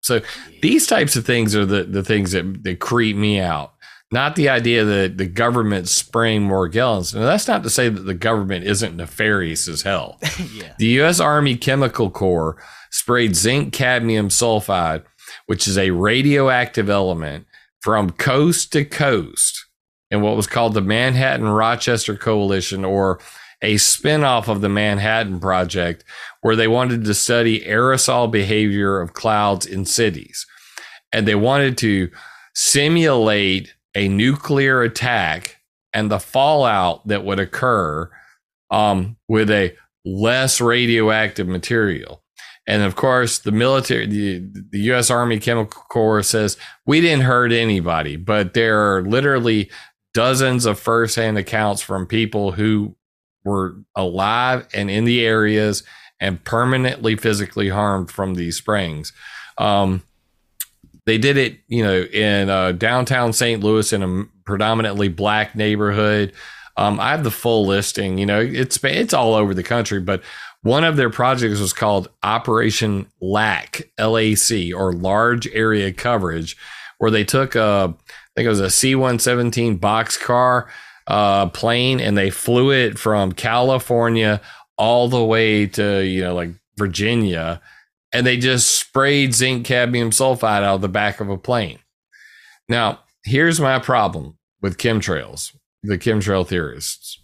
[SPEAKER 2] so these types of things are the, the things that, that creep me out not the idea that the government spraying Morgellons. Now, that's not to say that the government isn't nefarious as hell. yeah. The U.S. Army Chemical Corps sprayed zinc cadmium sulfide, which is a radioactive element, from coast to coast in what was called the Manhattan Rochester Coalition, or a spinoff of the Manhattan Project, where they wanted to study aerosol behavior of clouds in cities. and they wanted to simulate a nuclear attack and the fallout that would occur um, with a less radioactive material. And of course, the military, the, the U.S. Army Chemical Corps says we didn't hurt anybody, but there are literally dozens of firsthand accounts from people who were alive and in the areas and permanently physically harmed from these sprayings. Um, they did it, you know, in uh, downtown St. Louis in a predominantly black neighborhood. Um, I have the full listing. You know, it's it's all over the country, but one of their projects was called Operation LAC, LAC, or Large Area Coverage, where they took a, I think it was a C 117 boxcar uh, plane and they flew it from California all the way to, you know, like Virginia. And they just sprayed zinc cadmium sulfide out of the back of a plane. Now, here's my problem with chemtrails, the chemtrail theorists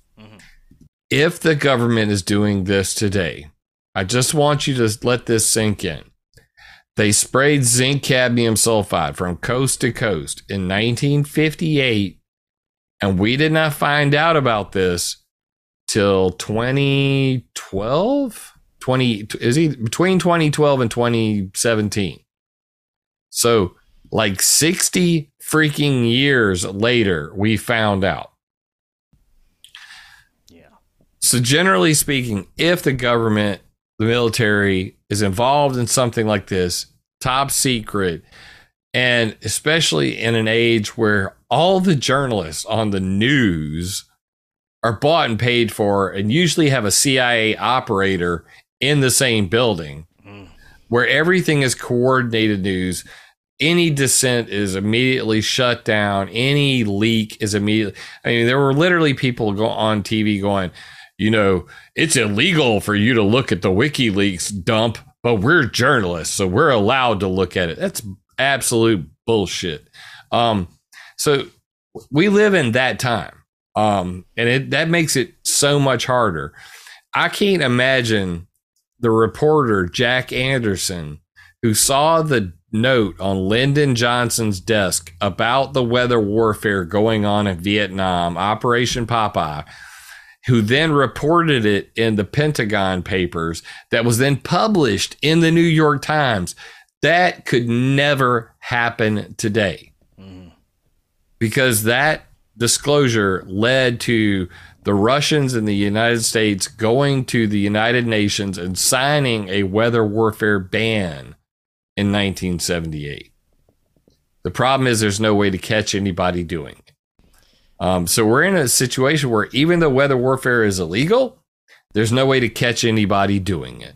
[SPEAKER 2] if the government is doing this today, I just want you to let this sink in. They sprayed zinc cadmium sulfide from coast to coast in 1958, and we did not find out about this till 2012. 20 is he between 2012 and 2017. So, like 60 freaking years later, we found out. Yeah. So, generally speaking, if the government, the military is involved in something like this, top secret, and especially in an age where all the journalists on the news are bought and paid for and usually have a CIA operator in the same building mm. where everything is coordinated news any dissent is immediately shut down any leak is immediately i mean there were literally people go on tv going you know, it's illegal for you to look at the WikiLeaks dump, but we're journalists, so we're allowed to look at it. That's absolute bullshit. Um, so we live in that time. Um, and it, that makes it so much harder. I can't imagine the reporter, Jack Anderson, who saw the note on Lyndon Johnson's desk about the weather warfare going on in Vietnam, Operation Popeye, who then reported it in the Pentagon papers that was then published in the New York Times. That could never happen today mm. because that disclosure led to the Russians and the United States going to the United Nations and signing a weather warfare ban in 1978. The problem is there's no way to catch anybody doing um, so we're in a situation where even though weather warfare is illegal, there's no way to catch anybody doing it.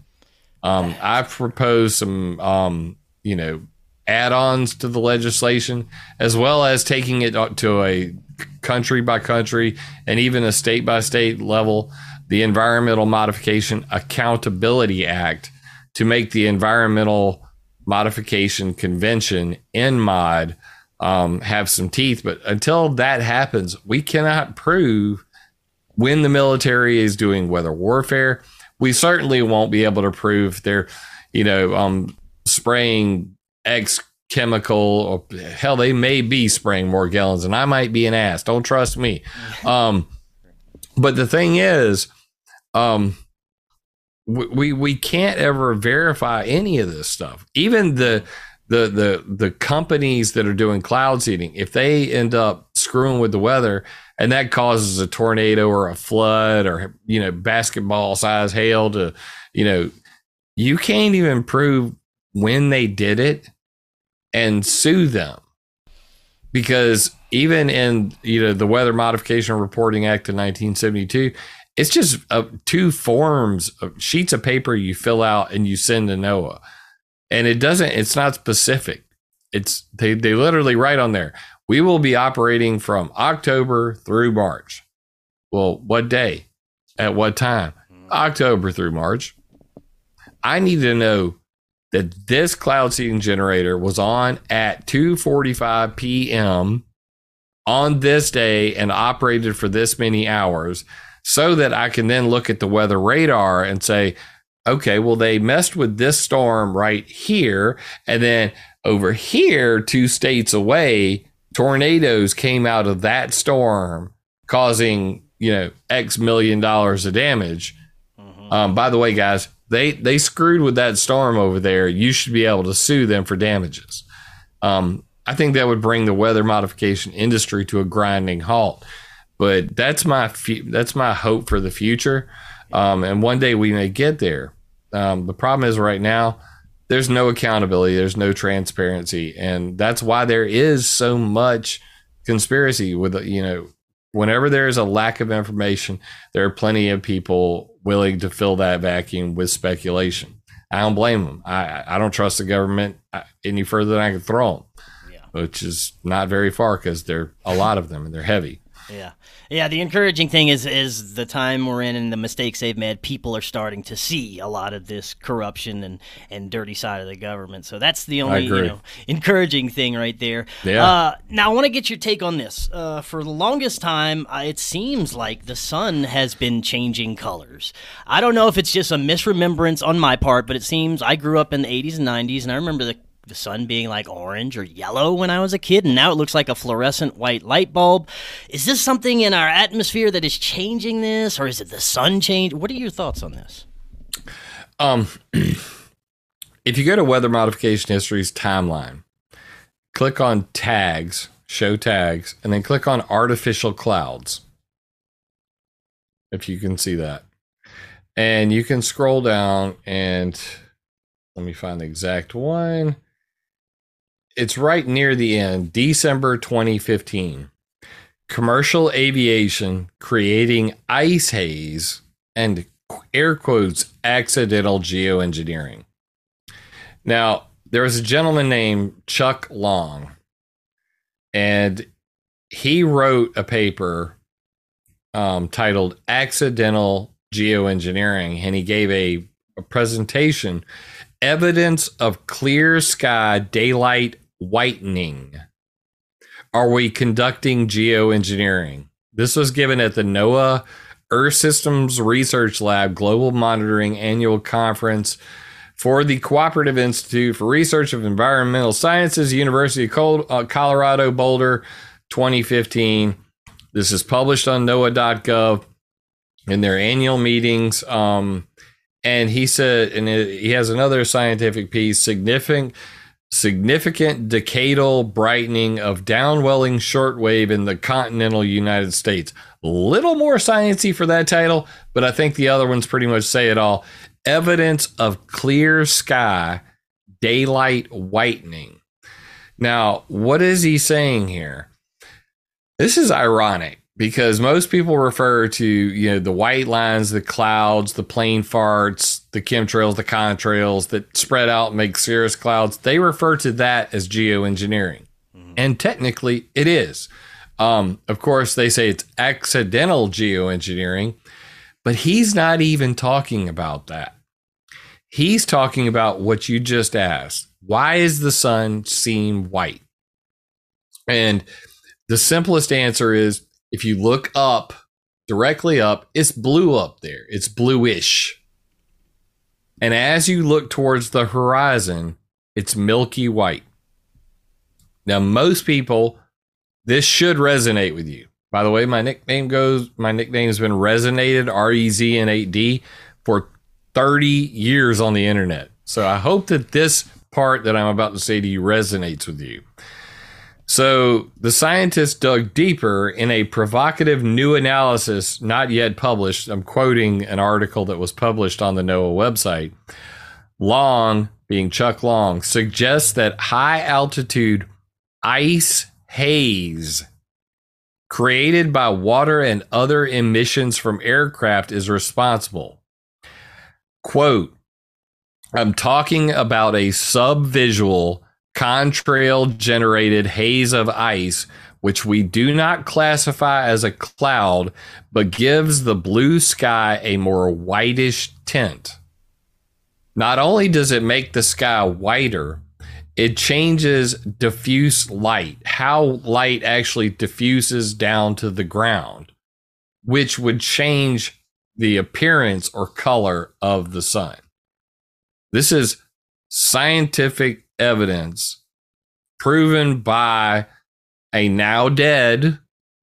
[SPEAKER 2] Um, I've proposed some, um, you know, add-ons to the legislation, as well as taking it to a country by country and even a state by state level, the Environmental Modification Accountability Act, to make the Environmental Modification Convention (ENMOD) um, have some teeth. But until that happens, we cannot prove when the military is doing weather warfare. We certainly won't be able to prove they're, you know, um, spraying X chemical or hell, they may be spraying Morgellons and I might be an ass. Don't trust me. Um, but the thing is, um, we we can't ever verify any of this stuff. Even the the the the companies that are doing cloud seeding, if they end up screwing with the weather and that causes a tornado or a flood or you know basketball size hail to you know you can't even prove when they did it and sue them. Because even in you know the weather modification reporting act of 1972 it's just uh, two forms of sheets of paper you fill out and you send to NOAA and it doesn't it's not specific. It's they, they literally write on there we will be operating from october through march. Well what day? At what time? Mm-hmm. october through march. I need to know that this cloud seeding generator was on at 2:45 p.m. on this day and operated for this many hours so that I can then look at the weather radar and say okay, well, they messed with this storm right here. And then Over here, two states away, tornadoes came out of that storm, causing you know X million dollars of damage. Mm-hmm. Um, by the way, guys, they they screwed with that storm over there. You should be able to sue them for damages. Um, I think that would bring the weather modification industry to a grinding halt. But that's my that's my hope for the future, um, and one day we may get there. Um, the problem is right now there's no accountability, there's no transparency, and that's why there is so much conspiracy with you know whenever there is a lack of information, there are plenty of people willing to fill that vacuum with speculation. I don't blame them. I I don't trust the government uh, any further than I can throw them, yeah. which is not very far because there are a lot of them and they're heavy.
[SPEAKER 1] Yeah. Yeah, the encouraging thing is is the time we're in and the mistakes they've made. People are starting to see a lot of this corruption and, and dirty side of the government. So that's the only you know encouraging thing right there. Yeah. Uh, now I want to get your take on this. Uh, for the longest time, uh, it seems like the sun has been changing colors. I don't know if it's just a misremembrance on my part, but it seems I grew up in the 80s and 90s, and I remember the the sun being like orange or yellow when I was a kid, and now it looks like a fluorescent white light bulb. Is this something in our atmosphere that is changing this, or is it the sun change? What are your thoughts on this?
[SPEAKER 2] Um, if you go to Weather Modification History's timeline, click on tags, show tags, and then click on artificial clouds. If you can see that. And you can scroll down and let me find the exact one it's right near the end, December 2015. Commercial aviation creating ice haze and air quotes accidental geoengineering. Now, there was a gentleman named Chuck Long, and he wrote a paper um, titled Accidental Geoengineering, and he gave a, a presentation evidence of clear sky daylight whitening. Are we conducting geoengineering? This was given at the NOAA Earth Systems Research Lab Global Monitoring Annual Conference for the Cooperative Institute for Research of Environmental Sciences, University of uh, Colorado Boulder, 2015. This is published on NOAA.gov in their annual meetings. Um, and he said, and it, he has another scientific piece significant significant decadal brightening of downwelling shortwave in the continental United States. A little more sciency for that title, but I think the other ones pretty much say it all. Evidence of clear sky, daylight whitening. Now, what is he saying here? This is ironic because most people refer to you know the white lines, the clouds, the plane farts, the chemtrails, the contrails that spread out and make cirrus clouds. They refer to that as geoengineering, mm-hmm. and technically it is. Um, of course, they say it's accidental geoengineering, but he's not even talking about that. He's talking about what you just asked. Why is the sun seem white? And the simplest answer is if you look up, directly up, it's blue up there. It's bluish. And as you look towards the horizon, it's milky white. Now, most people, this should resonate with you. By the way, my nickname goes, my nickname has been Resonated, R E Z N 8D, for 30 years on the internet. So I hope that this part that I'm about to say to you resonates with you. So the scientists dug deeper in a provocative new analysis not yet published. I'm quoting an article that was published on the NOAA website. Long, being Chuck Long, suggests that high altitude ice haze created by water and other emissions from aircraft is responsible. Quote, I'm talking about a subvisual contrail generated haze of ice, which we do not classify as a cloud, but gives the blue sky a more whitish tint. Not only does it make the sky whiter, it changes diffuse light, how light actually diffuses down to the ground, which would change the appearance or color of the sun. This is scientific evidence proven by a now dead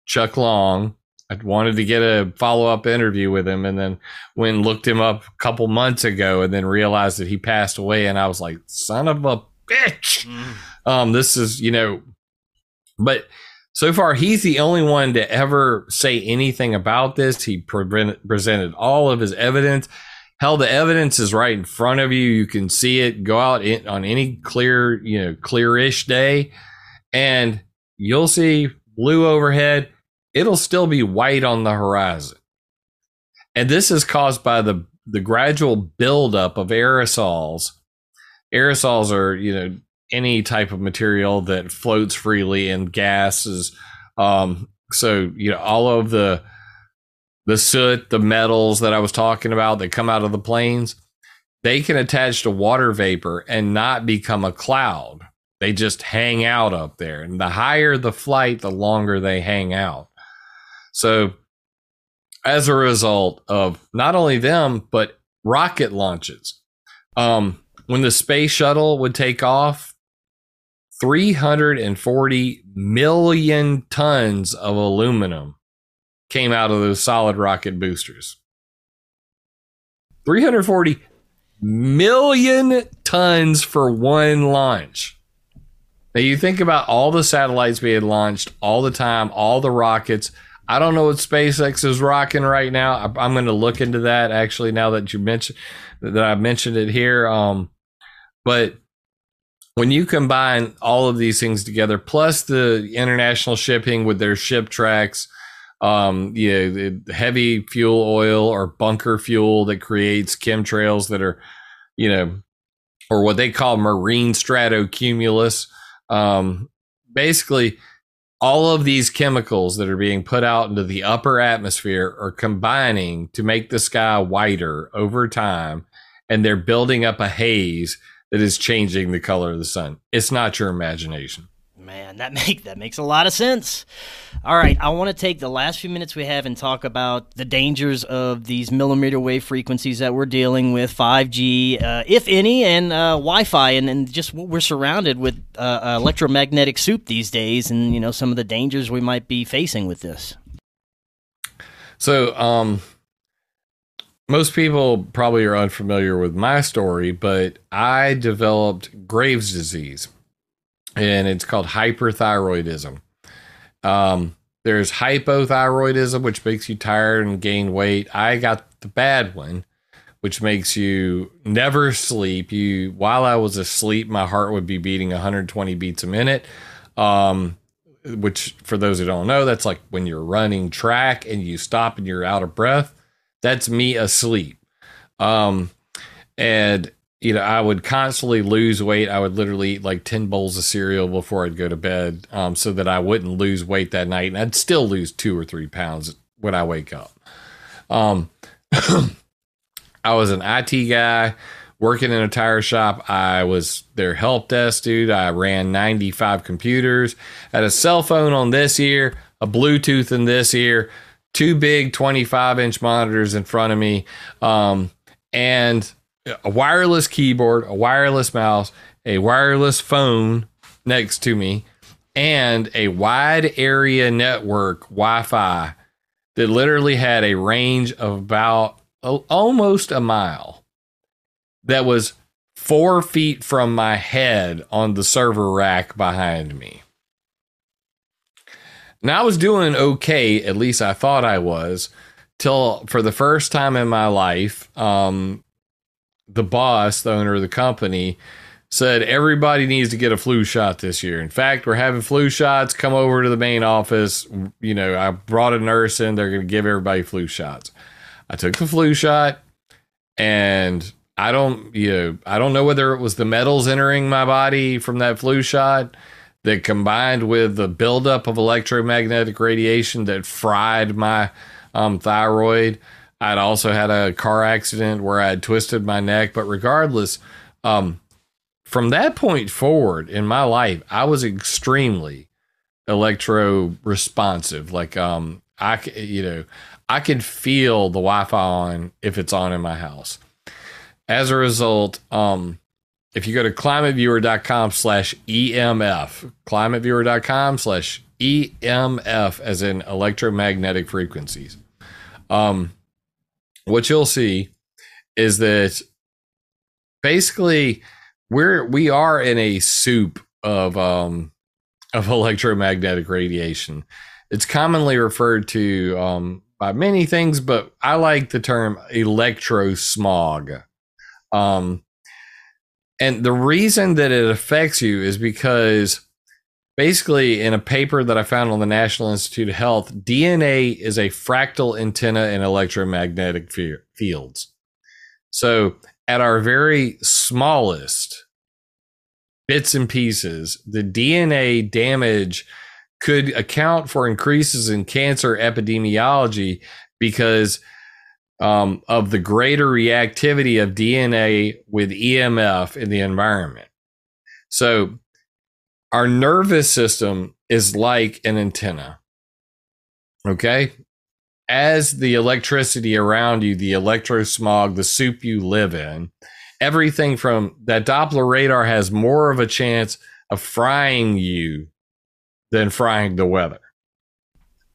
[SPEAKER 2] Chuck Long. I wanted to get a follow up interview with him, and then when looked him up a couple months ago, and then realized that he passed away, and I was like, "Son of a bitch!" Mm. Um, this is you know, but so far he's the only one to ever say anything about this. He pre- presented all of his evidence. Hell, the evidence is right in front of you. You can see it. Go out in, on any clear, you know, clearish day, and you'll see blue overhead it'll still be white on the horizon. And this is caused by the, the gradual buildup of aerosols. Aerosols are, you know, any type of material that floats freely in gases. Um, so, you know, all of the the soot, the metals that I was talking about that come out of the planes, they can attach to water vapor and not become a cloud. They just hang out up there. And the higher the flight, the longer they hang out. So, as a result of not only them, but rocket launches, um, when the space shuttle would take off, 340 million tons of aluminum came out of those solid rocket boosters. 340 million tons for one launch. Now, you think about all the satellites had launched all the time, all the rockets I don't know what SpaceX is rocking right now. I, am going to look into that actually now that you mentioned that I mentioned it here. Um, but when you combine all of these things together, plus the international shipping with their ship tracks, um, yeah, the heavy fuel oil or bunker fuel that creates chemtrails that are, you know, or what they call marine stratocumulus. Um, basically, all of these chemicals that are being put out into the upper atmosphere are combining to make the sky whiter over time and they're building up a haze that is changing the color of the sun it's not your imagination
[SPEAKER 1] man that make that makes a lot of sense. All right i want to take the last few minutes we have and talk about the dangers of these millimeter wave frequencies that we're dealing with 5g uh, if any and uh, wi-fi and, and just we're surrounded with uh, electromagnetic soup these days and you know some of the dangers we might be facing with this.
[SPEAKER 2] So um most people probably are unfamiliar with my story, but I developed Graves' disease and it's called hyperthyroidism. Um, there's hypothyroidism, which makes you tired and gain weight. I got the bad one, which makes you never sleep. You while I was asleep, my heart would be beating 120 beats a minute. Um, which for those who don't know, that's like when you're running track and you stop and you're out of breath. That's me asleep. Um, and you know, I would constantly lose weight. I would literally eat like 10 bowls of cereal before I'd go to bed um, so that I wouldn't lose weight that night. And I'd still lose two or three pounds when I wake up. Um, I was an IT guy working in a tire shop. I was their help desk dude. I ran 95 computers. Had a cell phone on this ear, a Bluetooth in this ear, two big 25 inch monitors in front of me. Um, and a wireless keyboard, a wireless mouse, a wireless phone next to me, and a wide area network Wi Fi that literally had a range of about almost a mile that was four feet from my head on the server rack behind me. Now I was doing okay, at least I thought I was, till for the first time in my life, um, the boss, the owner of the company, said everybody needs to get a flu shot this year. In fact, we're having flu shots. Come over to the main office. You know, I brought a nurse in. They're going to give everybody flu shots. I took the flu shot, and I don't, you know, I don't know whether it was the metals entering my body from that flu shot that combined with the buildup of electromagnetic radiation that fried my um, thyroid I'd also had a car accident where I had twisted my neck. But regardless, um, from that point forward in my life, I was extremely electro responsive. Like, um, I, you know, I could feel the Wi Fi on if it's on in my house. As a result, um, if you go to climateviewer.com slash EMF, climateviewer.com slash EMF as in electromagnetic frequencies, um, what you'll see is that basically we're we are in a soup of um of electromagnetic radiation. It's commonly referred to um, by many things, but I like the term electrosmog. Um, and the reason that it affects you is because basically, in a paper that I found on the National Institute of Health, DNA is a fractal antenna in electromagnetic fields. So, at our very smallest bits and pieces, the DNA damage could account for increases in cancer epidemiology because um, of the greater reactivity of DNA with EMF in the environment. So, our nervous system is like an antenna. Okay. As the electricity around you, the electrosmog, the soup you live in, everything from that Doppler radar has more of a chance of frying you than frying the weather.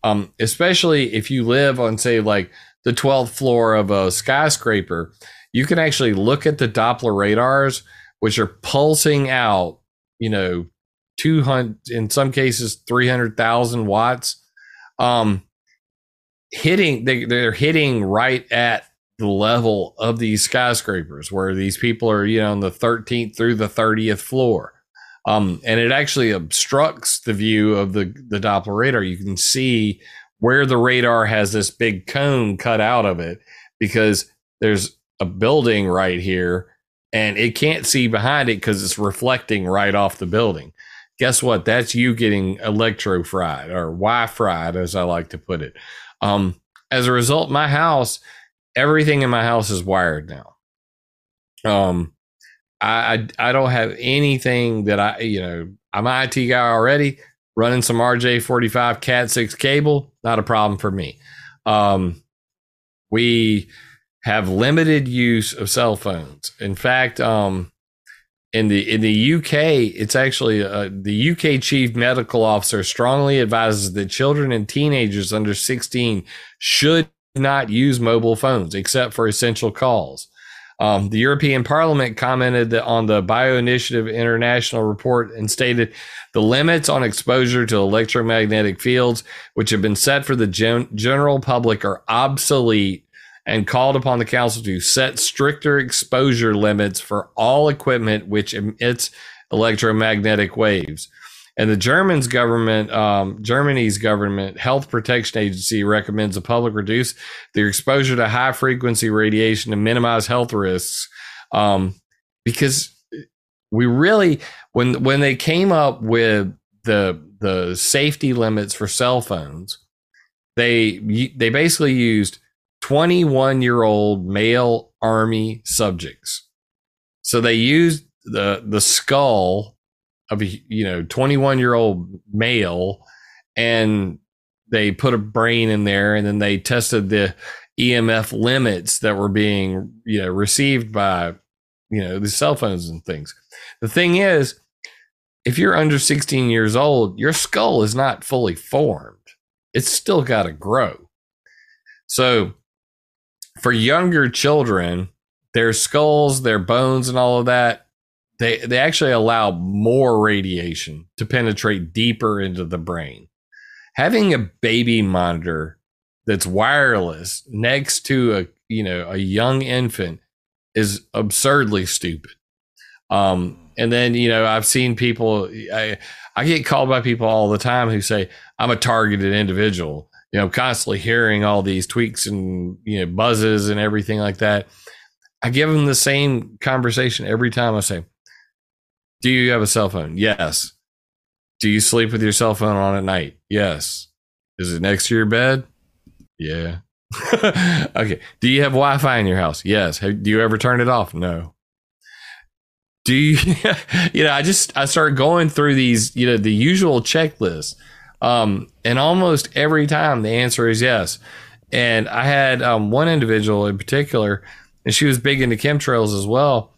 [SPEAKER 2] Um, especially if you live on, say, like the 12th floor of a skyscraper, you can actually look at the Doppler radars, which are pulsing out, you know, 200, in some cases, 300,000 watts. Um, hitting, they, they're hitting right at the level of these skyscrapers where these people are, you know, on the 13th through the 30th floor. Um, and it actually obstructs the view of the, the Doppler radar. You can see where the radar has this big cone cut out of it because there's a building right here and it can't see behind it because it's reflecting right off the building. Guess what? That's you getting electro fried or Wi fried, as I like to put it. Um, as a result, my house, everything in my house is wired now. Um, I, I, I don't have anything that I you know I'm an IT guy already running some RJ45 Cat six cable not a problem for me. Um, we have limited use of cell phones. In fact, um, in the in the UK, it's actually uh, the UK chief medical officer strongly advises that children and teenagers under 16 should not use mobile phones except for essential calls. Um, the European Parliament commented on the Bioinitiative International report and stated the limits on exposure to electromagnetic fields, which have been set for the gen- general public, are obsolete and called upon the council to set stricter exposure limits for all equipment which emits electromagnetic waves. And the German's government, um, Germany's government health protection agency recommends the public reduce their exposure to high frequency radiation to minimize health risks. Um, because we really, when when they came up with the the safety limits for cell phones, they they basically used 21 year old male army subjects. So they used the the skull of a you know 21 year old male and they put a brain in there and then they tested the EMF limits that were being you know received by you know the cell phones and things. The thing is, if you're under 16 years old, your skull is not fully formed. It's still got to grow. So for younger children, their skulls, their bones, and all of that they they actually allow more radiation to penetrate deeper into the brain. Having a baby monitor that's wireless next to a you know a young infant is absurdly stupid. Um, and then you know I've seen people I I get called by people all the time who say I'm a targeted individual. You know, constantly hearing all these tweaks and you know buzzes and everything like that. I give them the same conversation every time. I say, do you have a cell phone? Yes. Do you sleep with your cell phone on at night? Yes. Is it next to your bed? Yeah. okay. Do you have Wi Fi in your house? Yes. Have, do you ever turn it off? No. Do you, you know, I just, I started going through these, you know, the usual checklist. Um, and almost every time the answer is yes. And I had um, one individual in particular, and she was big into chemtrails as well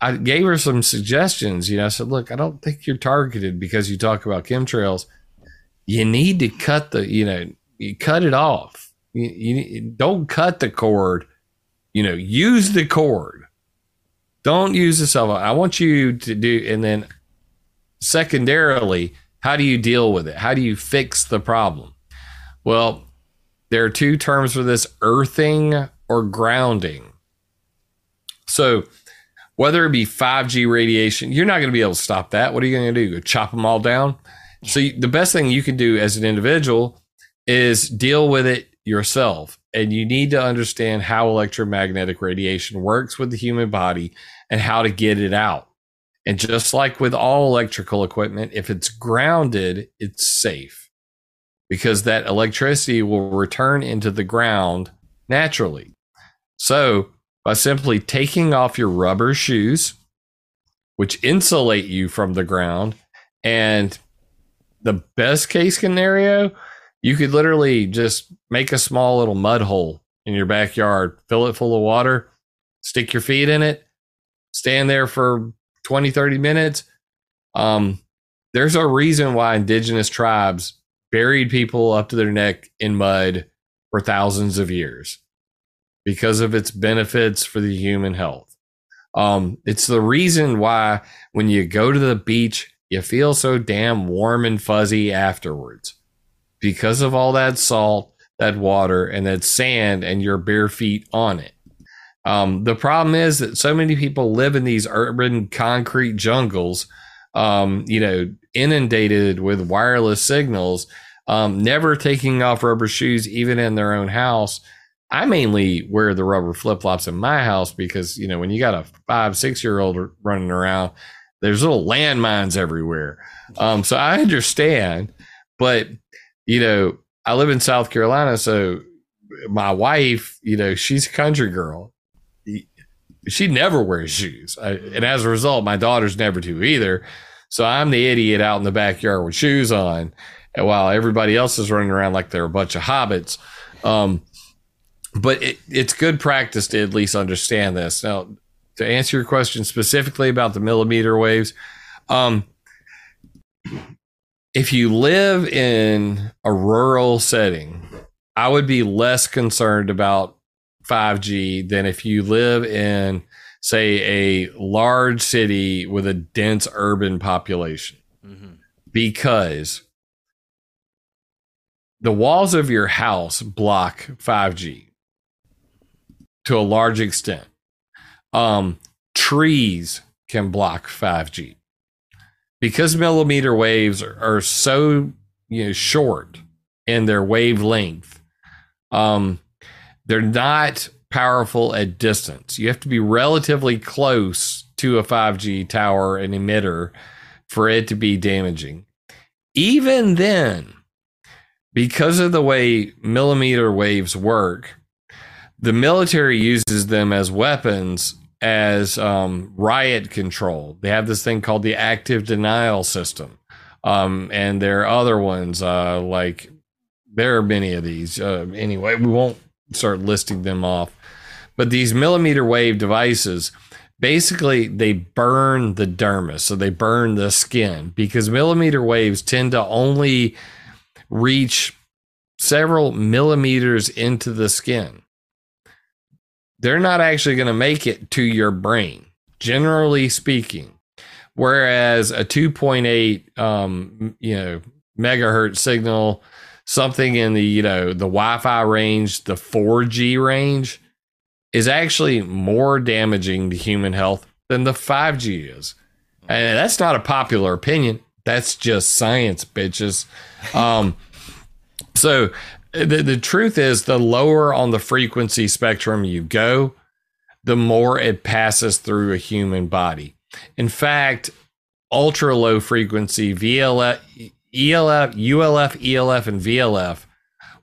[SPEAKER 2] I gave her some suggestions. You know, I said, look, I don't think you're targeted because you talk about chemtrails. You need to cut the, you know, you cut it off. You, you don't cut the cord. You know, use the cord. Don't use the cell phone. I want you to do, and then secondarily, how do you deal with it? How do you fix the problem? Well, there are two terms for this earthing or grounding. So, whether it be 5G radiation, you're not going to be able to stop that. What are you going to do? Go chop them all down? So, the best thing you can do as an individual is deal with it yourself. And you need to understand how electromagnetic radiation works with the human body and how to get it out. And just like with all electrical equipment, if it's grounded, it's safe because that electricity will return into the ground naturally. So, by simply taking off your rubber shoes, which insulate you from the ground, and the best case scenario, you could literally just make a small little mud hole in your backyard, fill it full of water, stick your feet in it, stand there for 20, 30 minutes. Um, there's a reason why indigenous tribes buried people up to their neck in mud for thousands of years because of its benefits for the human health. Um, it's the reason why when you go to the beach, you feel so damn warm and fuzzy afterwards because of all that salt, that water, and that sand, and your bare feet on it. Um, the problem is that so many people live in these urban concrete jungles, um, you know, inundated with wireless signals, um, never taking off rubber shoes, even in their own house. I mainly wear the rubber flip flops in my house because, you know, when you got a five, six year old running around, there's little landmines everywhere. Um, so I understand, but, you know, I live in South Carolina. So my wife, you know, she's a country girl she never wears shoes. I, and as a result, my daughters never do either. So I'm the idiot out in the backyard with shoes on while everybody else is running around like they're a bunch of hobbits. Um, but it, it's good practice to at least understand this. Now, to answer your question specifically about the millimeter waves, um, if you live in a rural setting, I would be less concerned about 5G than if you live in, say, a large city with a dense urban population. Mm-hmm. Because the walls of your house block 5G to a large extent. Um, trees can block 5G because millimeter waves are, are so you know short in their wavelength. Um, they're not powerful at distance. You have to be relatively close to a 5G tower and emitter for it to be damaging. Even then, because of the way millimeter waves work, the military uses them as weapons as um, riot control. They have this thing called the active denial system. Um, and there are other ones uh, like there are many of these. Uh, anyway, we won't start listing them off. But these millimeter wave devices, basically, they burn the dermis, so they burn the skin because millimeter waves tend to only reach several millimeters into the skin. They're not actually going to make it to your brain, generally speaking. Whereas a 2.8, um, you know, megahertz signal something in the you know the Wi-Fi range, the 4G range, is actually more damaging to human health than the 5G is. And that's not a popular opinion. That's just science, bitches. Um, so the, the truth is, the lower on the frequency spectrum you go, the more it passes through a human body. In fact, ultra low frequency VLF, ELF, ULF, ELF, and VLF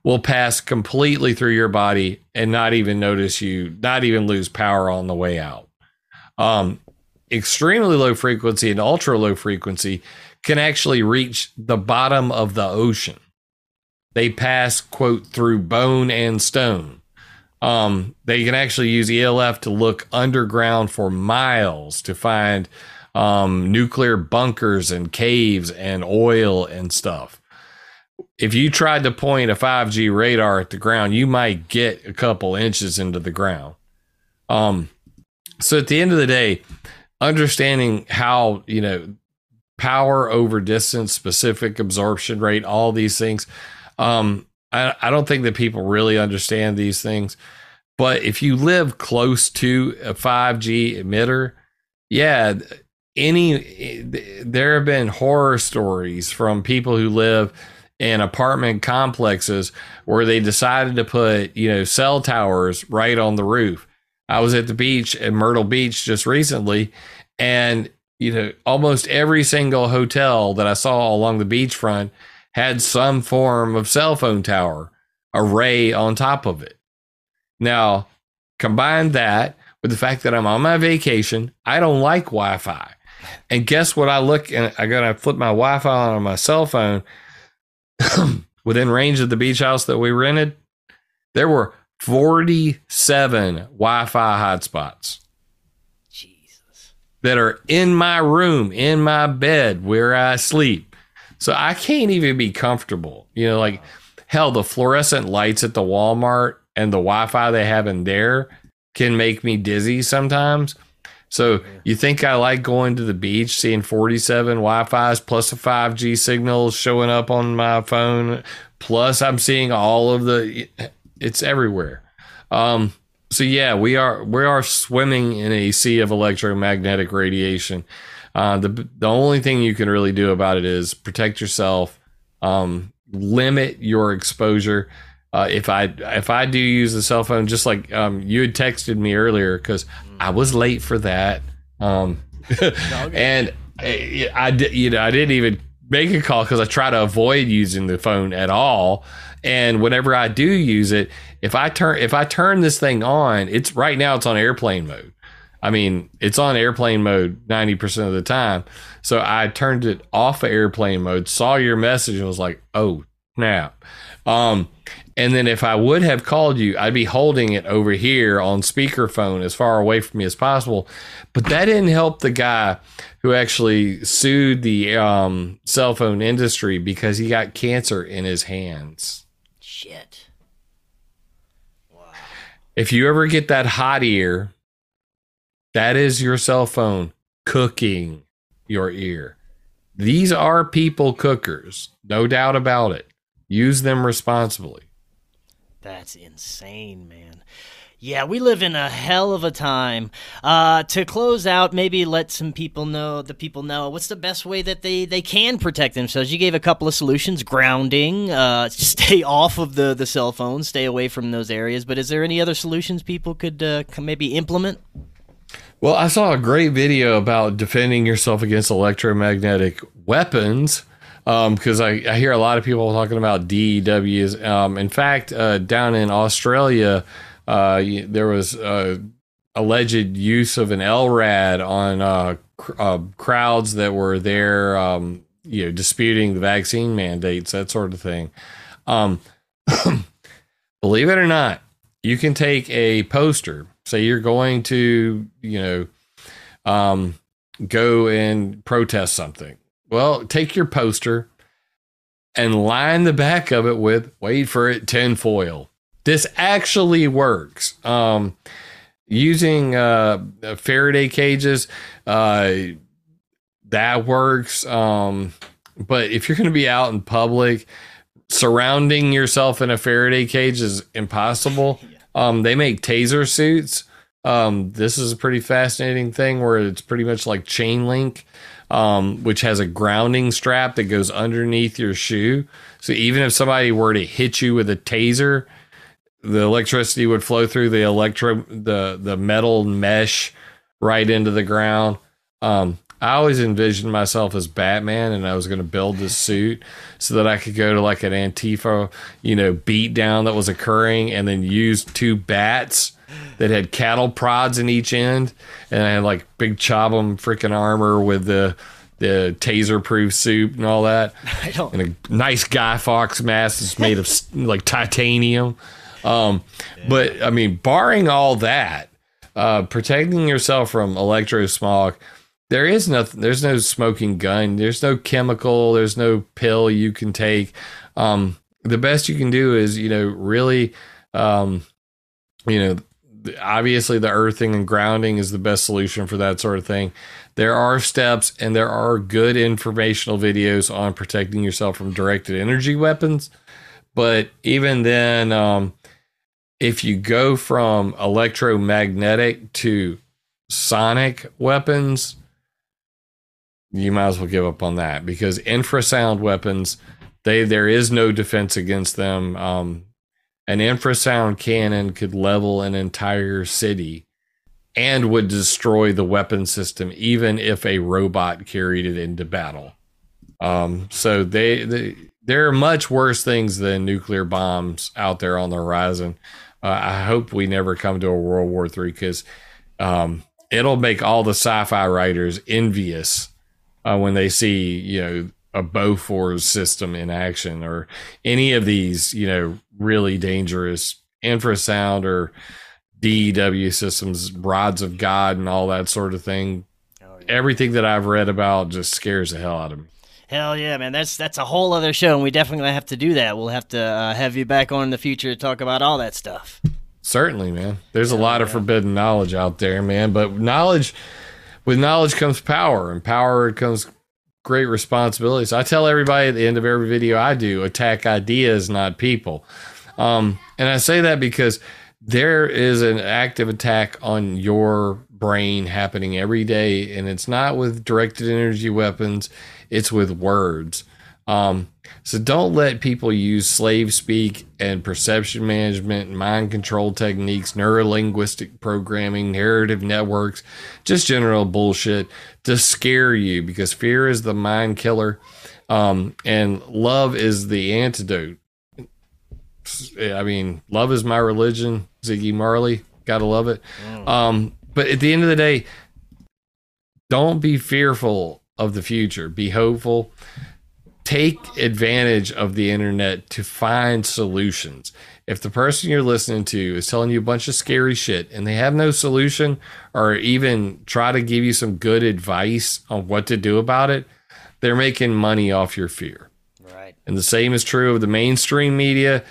[SPEAKER 2] will pass completely through your body and not even notice you, not even lose power on the way out. Um, extremely low frequency and ultra low frequency can actually reach the bottom of the ocean. They pass, quote, through bone and stone. Um, they can actually use ELF to look underground for miles to find um, nuclear bunkers and caves and oil and stuff. If you tried to point a 5G radar at the ground, you might get a couple inches into the ground. Um, so at the end of the day, understanding how, you know, power over distance, specific absorption rate, all these things. Um, I, I don't think that people really understand these things. But if you live close to a 5G emitter, yeah, any there have been horror stories from people who live in apartment complexes where they decided to put, you know, cell towers right on the roof. I was at the beach at Myrtle Beach just recently and you know, almost every single hotel that I saw along the beachfront had some form of cell phone tower array on top of it. Now, combine that with the fact that I'm on my vacation, I don't like Wi Fi. And guess what? I look and I gotta flip my Wi Fi on my cell phone within range of the beach house that we rented. There were 47 Wi Fi hotspots Jesus. that are in my room, in my bed where I sleep. So I can't even be comfortable. You know, like hell, the fluorescent lights at the Walmart and the Wi Fi they have in there can make me dizzy sometimes. So you think I like going to the beach, seeing 47 Wi-Fi's plus a 5G signal showing up on my phone, plus I'm seeing all of the it's everywhere. Um, so yeah, we are we are swimming in a sea of electromagnetic radiation. Uh, the the only thing you can really do about it is protect yourself, um, limit your exposure. Uh, if I if I do use the cell phone, just like um, you had texted me earlier, because I was late for that, um, and I, I you know I didn't even make a call because I try to avoid using the phone at all. And whenever I do use it, if I turn if I turn this thing on, it's right now it's on airplane mode. I mean, it's on airplane mode 90% of the time. So I turned it off of airplane mode, saw your message, and was like, oh, snap. Um, and then if I would have called you, I'd be holding it over here on speakerphone as far away from me as possible. But that didn't help the guy who actually sued the um, cell phone industry because he got cancer in his hands.
[SPEAKER 1] Shit. Wow.
[SPEAKER 2] If you ever get that hot ear, that is your cell phone cooking your ear. These are people cookers, no doubt about it. Use them responsibly.
[SPEAKER 1] That's insane, man. Yeah, we live in a hell of a time. Uh, to close out, maybe let some people know, the people know, what's the best way that they, they can protect themselves? You gave a couple of solutions grounding, uh, stay off of the, the cell phone, stay away from those areas. But is there any other solutions people could uh, maybe implement?
[SPEAKER 2] Well, I saw a great video about defending yourself against electromagnetic weapons because um, I, I, hear a lot of people talking about DEWs. Um, in fact, uh, down in Australia, uh, there was uh, alleged use of an LRAD on uh, cr- uh, crowds that were there, um, you know, disputing the vaccine mandates, that sort of thing. Um, believe it or not, you can take a poster. Say you're going to, you know, um, go and protest something well, take your poster and line the back of it with wait for it tinfoil. This actually works. Um, using uh, Faraday cages, uh, that works. Um, but if you're going to be out in public, surrounding yourself in a Faraday cage is impossible. Um, they make taser suits. Um, this is a pretty fascinating thing where it's pretty much like chain link um, which has a grounding strap that goes underneath your shoe. So even if somebody were to hit you with a taser, the electricity would flow through the electro the the metal mesh right into the ground. Um, I always envisioned myself as Batman, and I was going to build this suit so that I could go to like an Antifa, you know, beat down that was occurring, and then use two bats that had cattle prods in each end, and I had like big Chobham freaking armor with the the taser proof suit and all that.
[SPEAKER 1] I don't.
[SPEAKER 2] And a nice Guy Fawkes mask that's made of like titanium. Um, but I mean, barring all that, uh, protecting yourself from electro smog, there is nothing. There's no smoking gun. There's no chemical. There's no pill you can take. Um, the best you can do is, you know, really, um, you know, obviously the earthing and grounding is the best solution for that sort of thing. There are steps and there are good informational videos on protecting yourself from directed energy weapons. But even then, um, if you go from electromagnetic to sonic weapons, you might as well give up on that because infrasound weapons, they there is no defense against them. Um, an infrasound cannon could level an entire city and would destroy the weapon system even if a robot carried it into battle. Um, so they, they there are much worse things than nuclear bombs out there on the horizon. Uh, I hope we never come to a World War III because um, it'll make all the sci-fi writers envious uh, when they see you know a Bofors system in action or any of these you know really dangerous infrasound or DEW systems, rods of God, and all that sort of thing. Oh, yeah. Everything that I've read about just scares the hell out of me.
[SPEAKER 1] Hell yeah, man! That's that's a whole other show, and we definitely have to do that. We'll have to uh, have you back on in the future to talk about all that stuff.
[SPEAKER 2] Certainly, man. There's a lot yeah. of forbidden knowledge out there, man. But knowledge, with knowledge comes power, and power comes great responsibilities. I tell everybody at the end of every video I do, attack ideas, not people. Um, and I say that because there is an active attack on your brain happening every day, and it's not with directed energy weapons, it's with words. Um, so don't let people use slave speak and perception management, mind control techniques, neurolinguistic programming, narrative networks, just general bullshit to scare you because fear is the mind killer. Um, and love is the antidote. I mean, love is my religion. Ziggy Marley, gotta love it. Mm. Um, but at the end of the day, don't be fearful of the future. Be hopeful take advantage of the internet to find solutions. If the person you're listening to is telling you a bunch of scary shit and they have no solution or even try to give you some good advice on what to do about it, they're making money off your fear.
[SPEAKER 1] Right.
[SPEAKER 2] And the same is true of the mainstream media.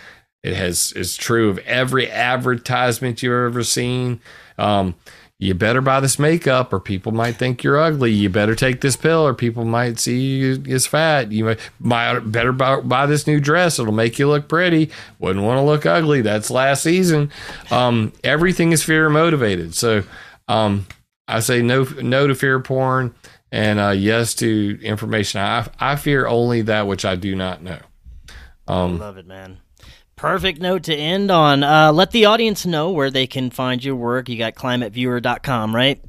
[SPEAKER 2] It has is true of every advertisement you've ever seen. Um, you better buy this makeup or people might think you're ugly. You better take this pill or people might see you as fat. You might, better buy, buy, this new dress. It'll make you look pretty. Wouldn't want to look ugly. That's last season. Um, everything is fear motivated. So um, I say no, no to fear porn and uh, yes to information. I, I fear only that which I do not know.
[SPEAKER 1] Um, I love it, man. Perfect note to end on. Uh, let the audience know where they can find your work. You got climateviewer.com, right?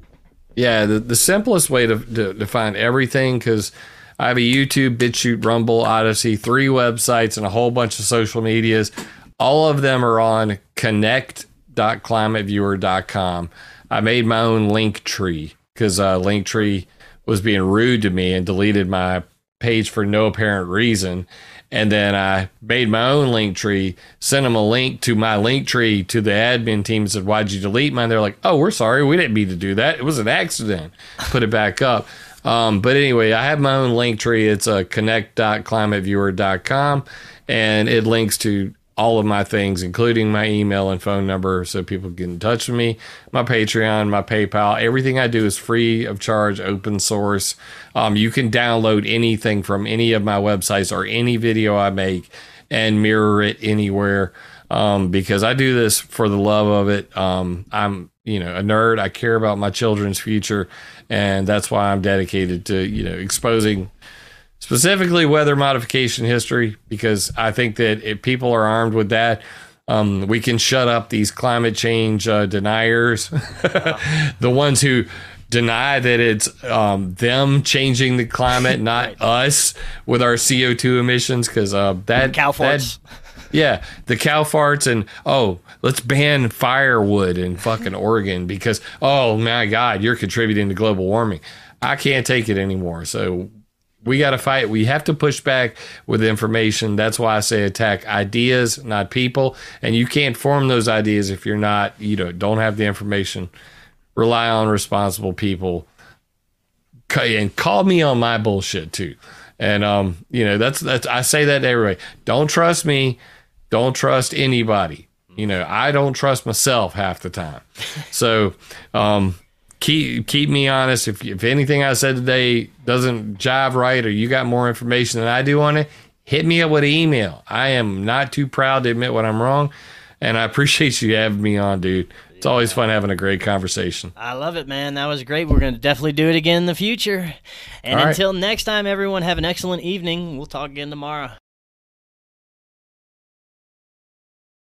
[SPEAKER 2] Yeah, the, the simplest way to, to, to find everything, because I have a YouTube, BitChute, Rumble, Odysee, three websites, and a whole bunch of social medias. All of them are on connect.climateviewer.com. I made my own link tree because uh, Linktree was being rude to me and deleted my page for no apparent reason and then I made my own link tree, sent them a link to my link tree to the admin team and said, Why'd you delete mine? They're like, Oh, we're sorry. We didn't mean to do that. It was an accident. Put it back up. Um, but anyway, I have my own link tree. It's a connect.climateviewer.com and it links to all of my things, including my email and phone number, so people get in touch with me. My Patreon, my PayPal, everything I do is free of charge, open source. Um, you can download anything from any of my websites or any video I make and mirror it anywhere. Um, because I do this for the love of it. Um, I'm, you know, a nerd. I care about my children's future, and that's why I'm dedicated to, you know, exposing specifically weather modification history, because I think that if people are armed with that, um, we can shut up these climate change uh, deniers, the ones who deny that it's um, them changing the climate, not right. us with our CO two emissions. Because uh, that
[SPEAKER 1] cow farts. That,
[SPEAKER 2] yeah, the cow farts and oh, let's ban firewood in fucking Oregon because oh my god, you're contributing to global warming. I can't take it anymore. So we got to fight. We have to push back with information. That's why I say attack ideas, not people. And you can't form those ideas if you're not, you know, don't have the information. Rely on responsible people and call me on my bullshit too. And um, you know, that's that's I say that to everybody. Don't trust me. Don't trust anybody. You know, I don't trust myself half the time. So, um, keep keep me honest. If if anything I said today doesn't jive right, or you got more information than I do on it, hit me up with an email. I am not too proud to admit when I'm wrong, and I appreciate you having me on, dude. It's always fun having a great conversation.
[SPEAKER 1] I love it, man. That was great. We're going to definitely do it again in the future. And until next time, everyone, have an excellent evening. We'll talk again tomorrow.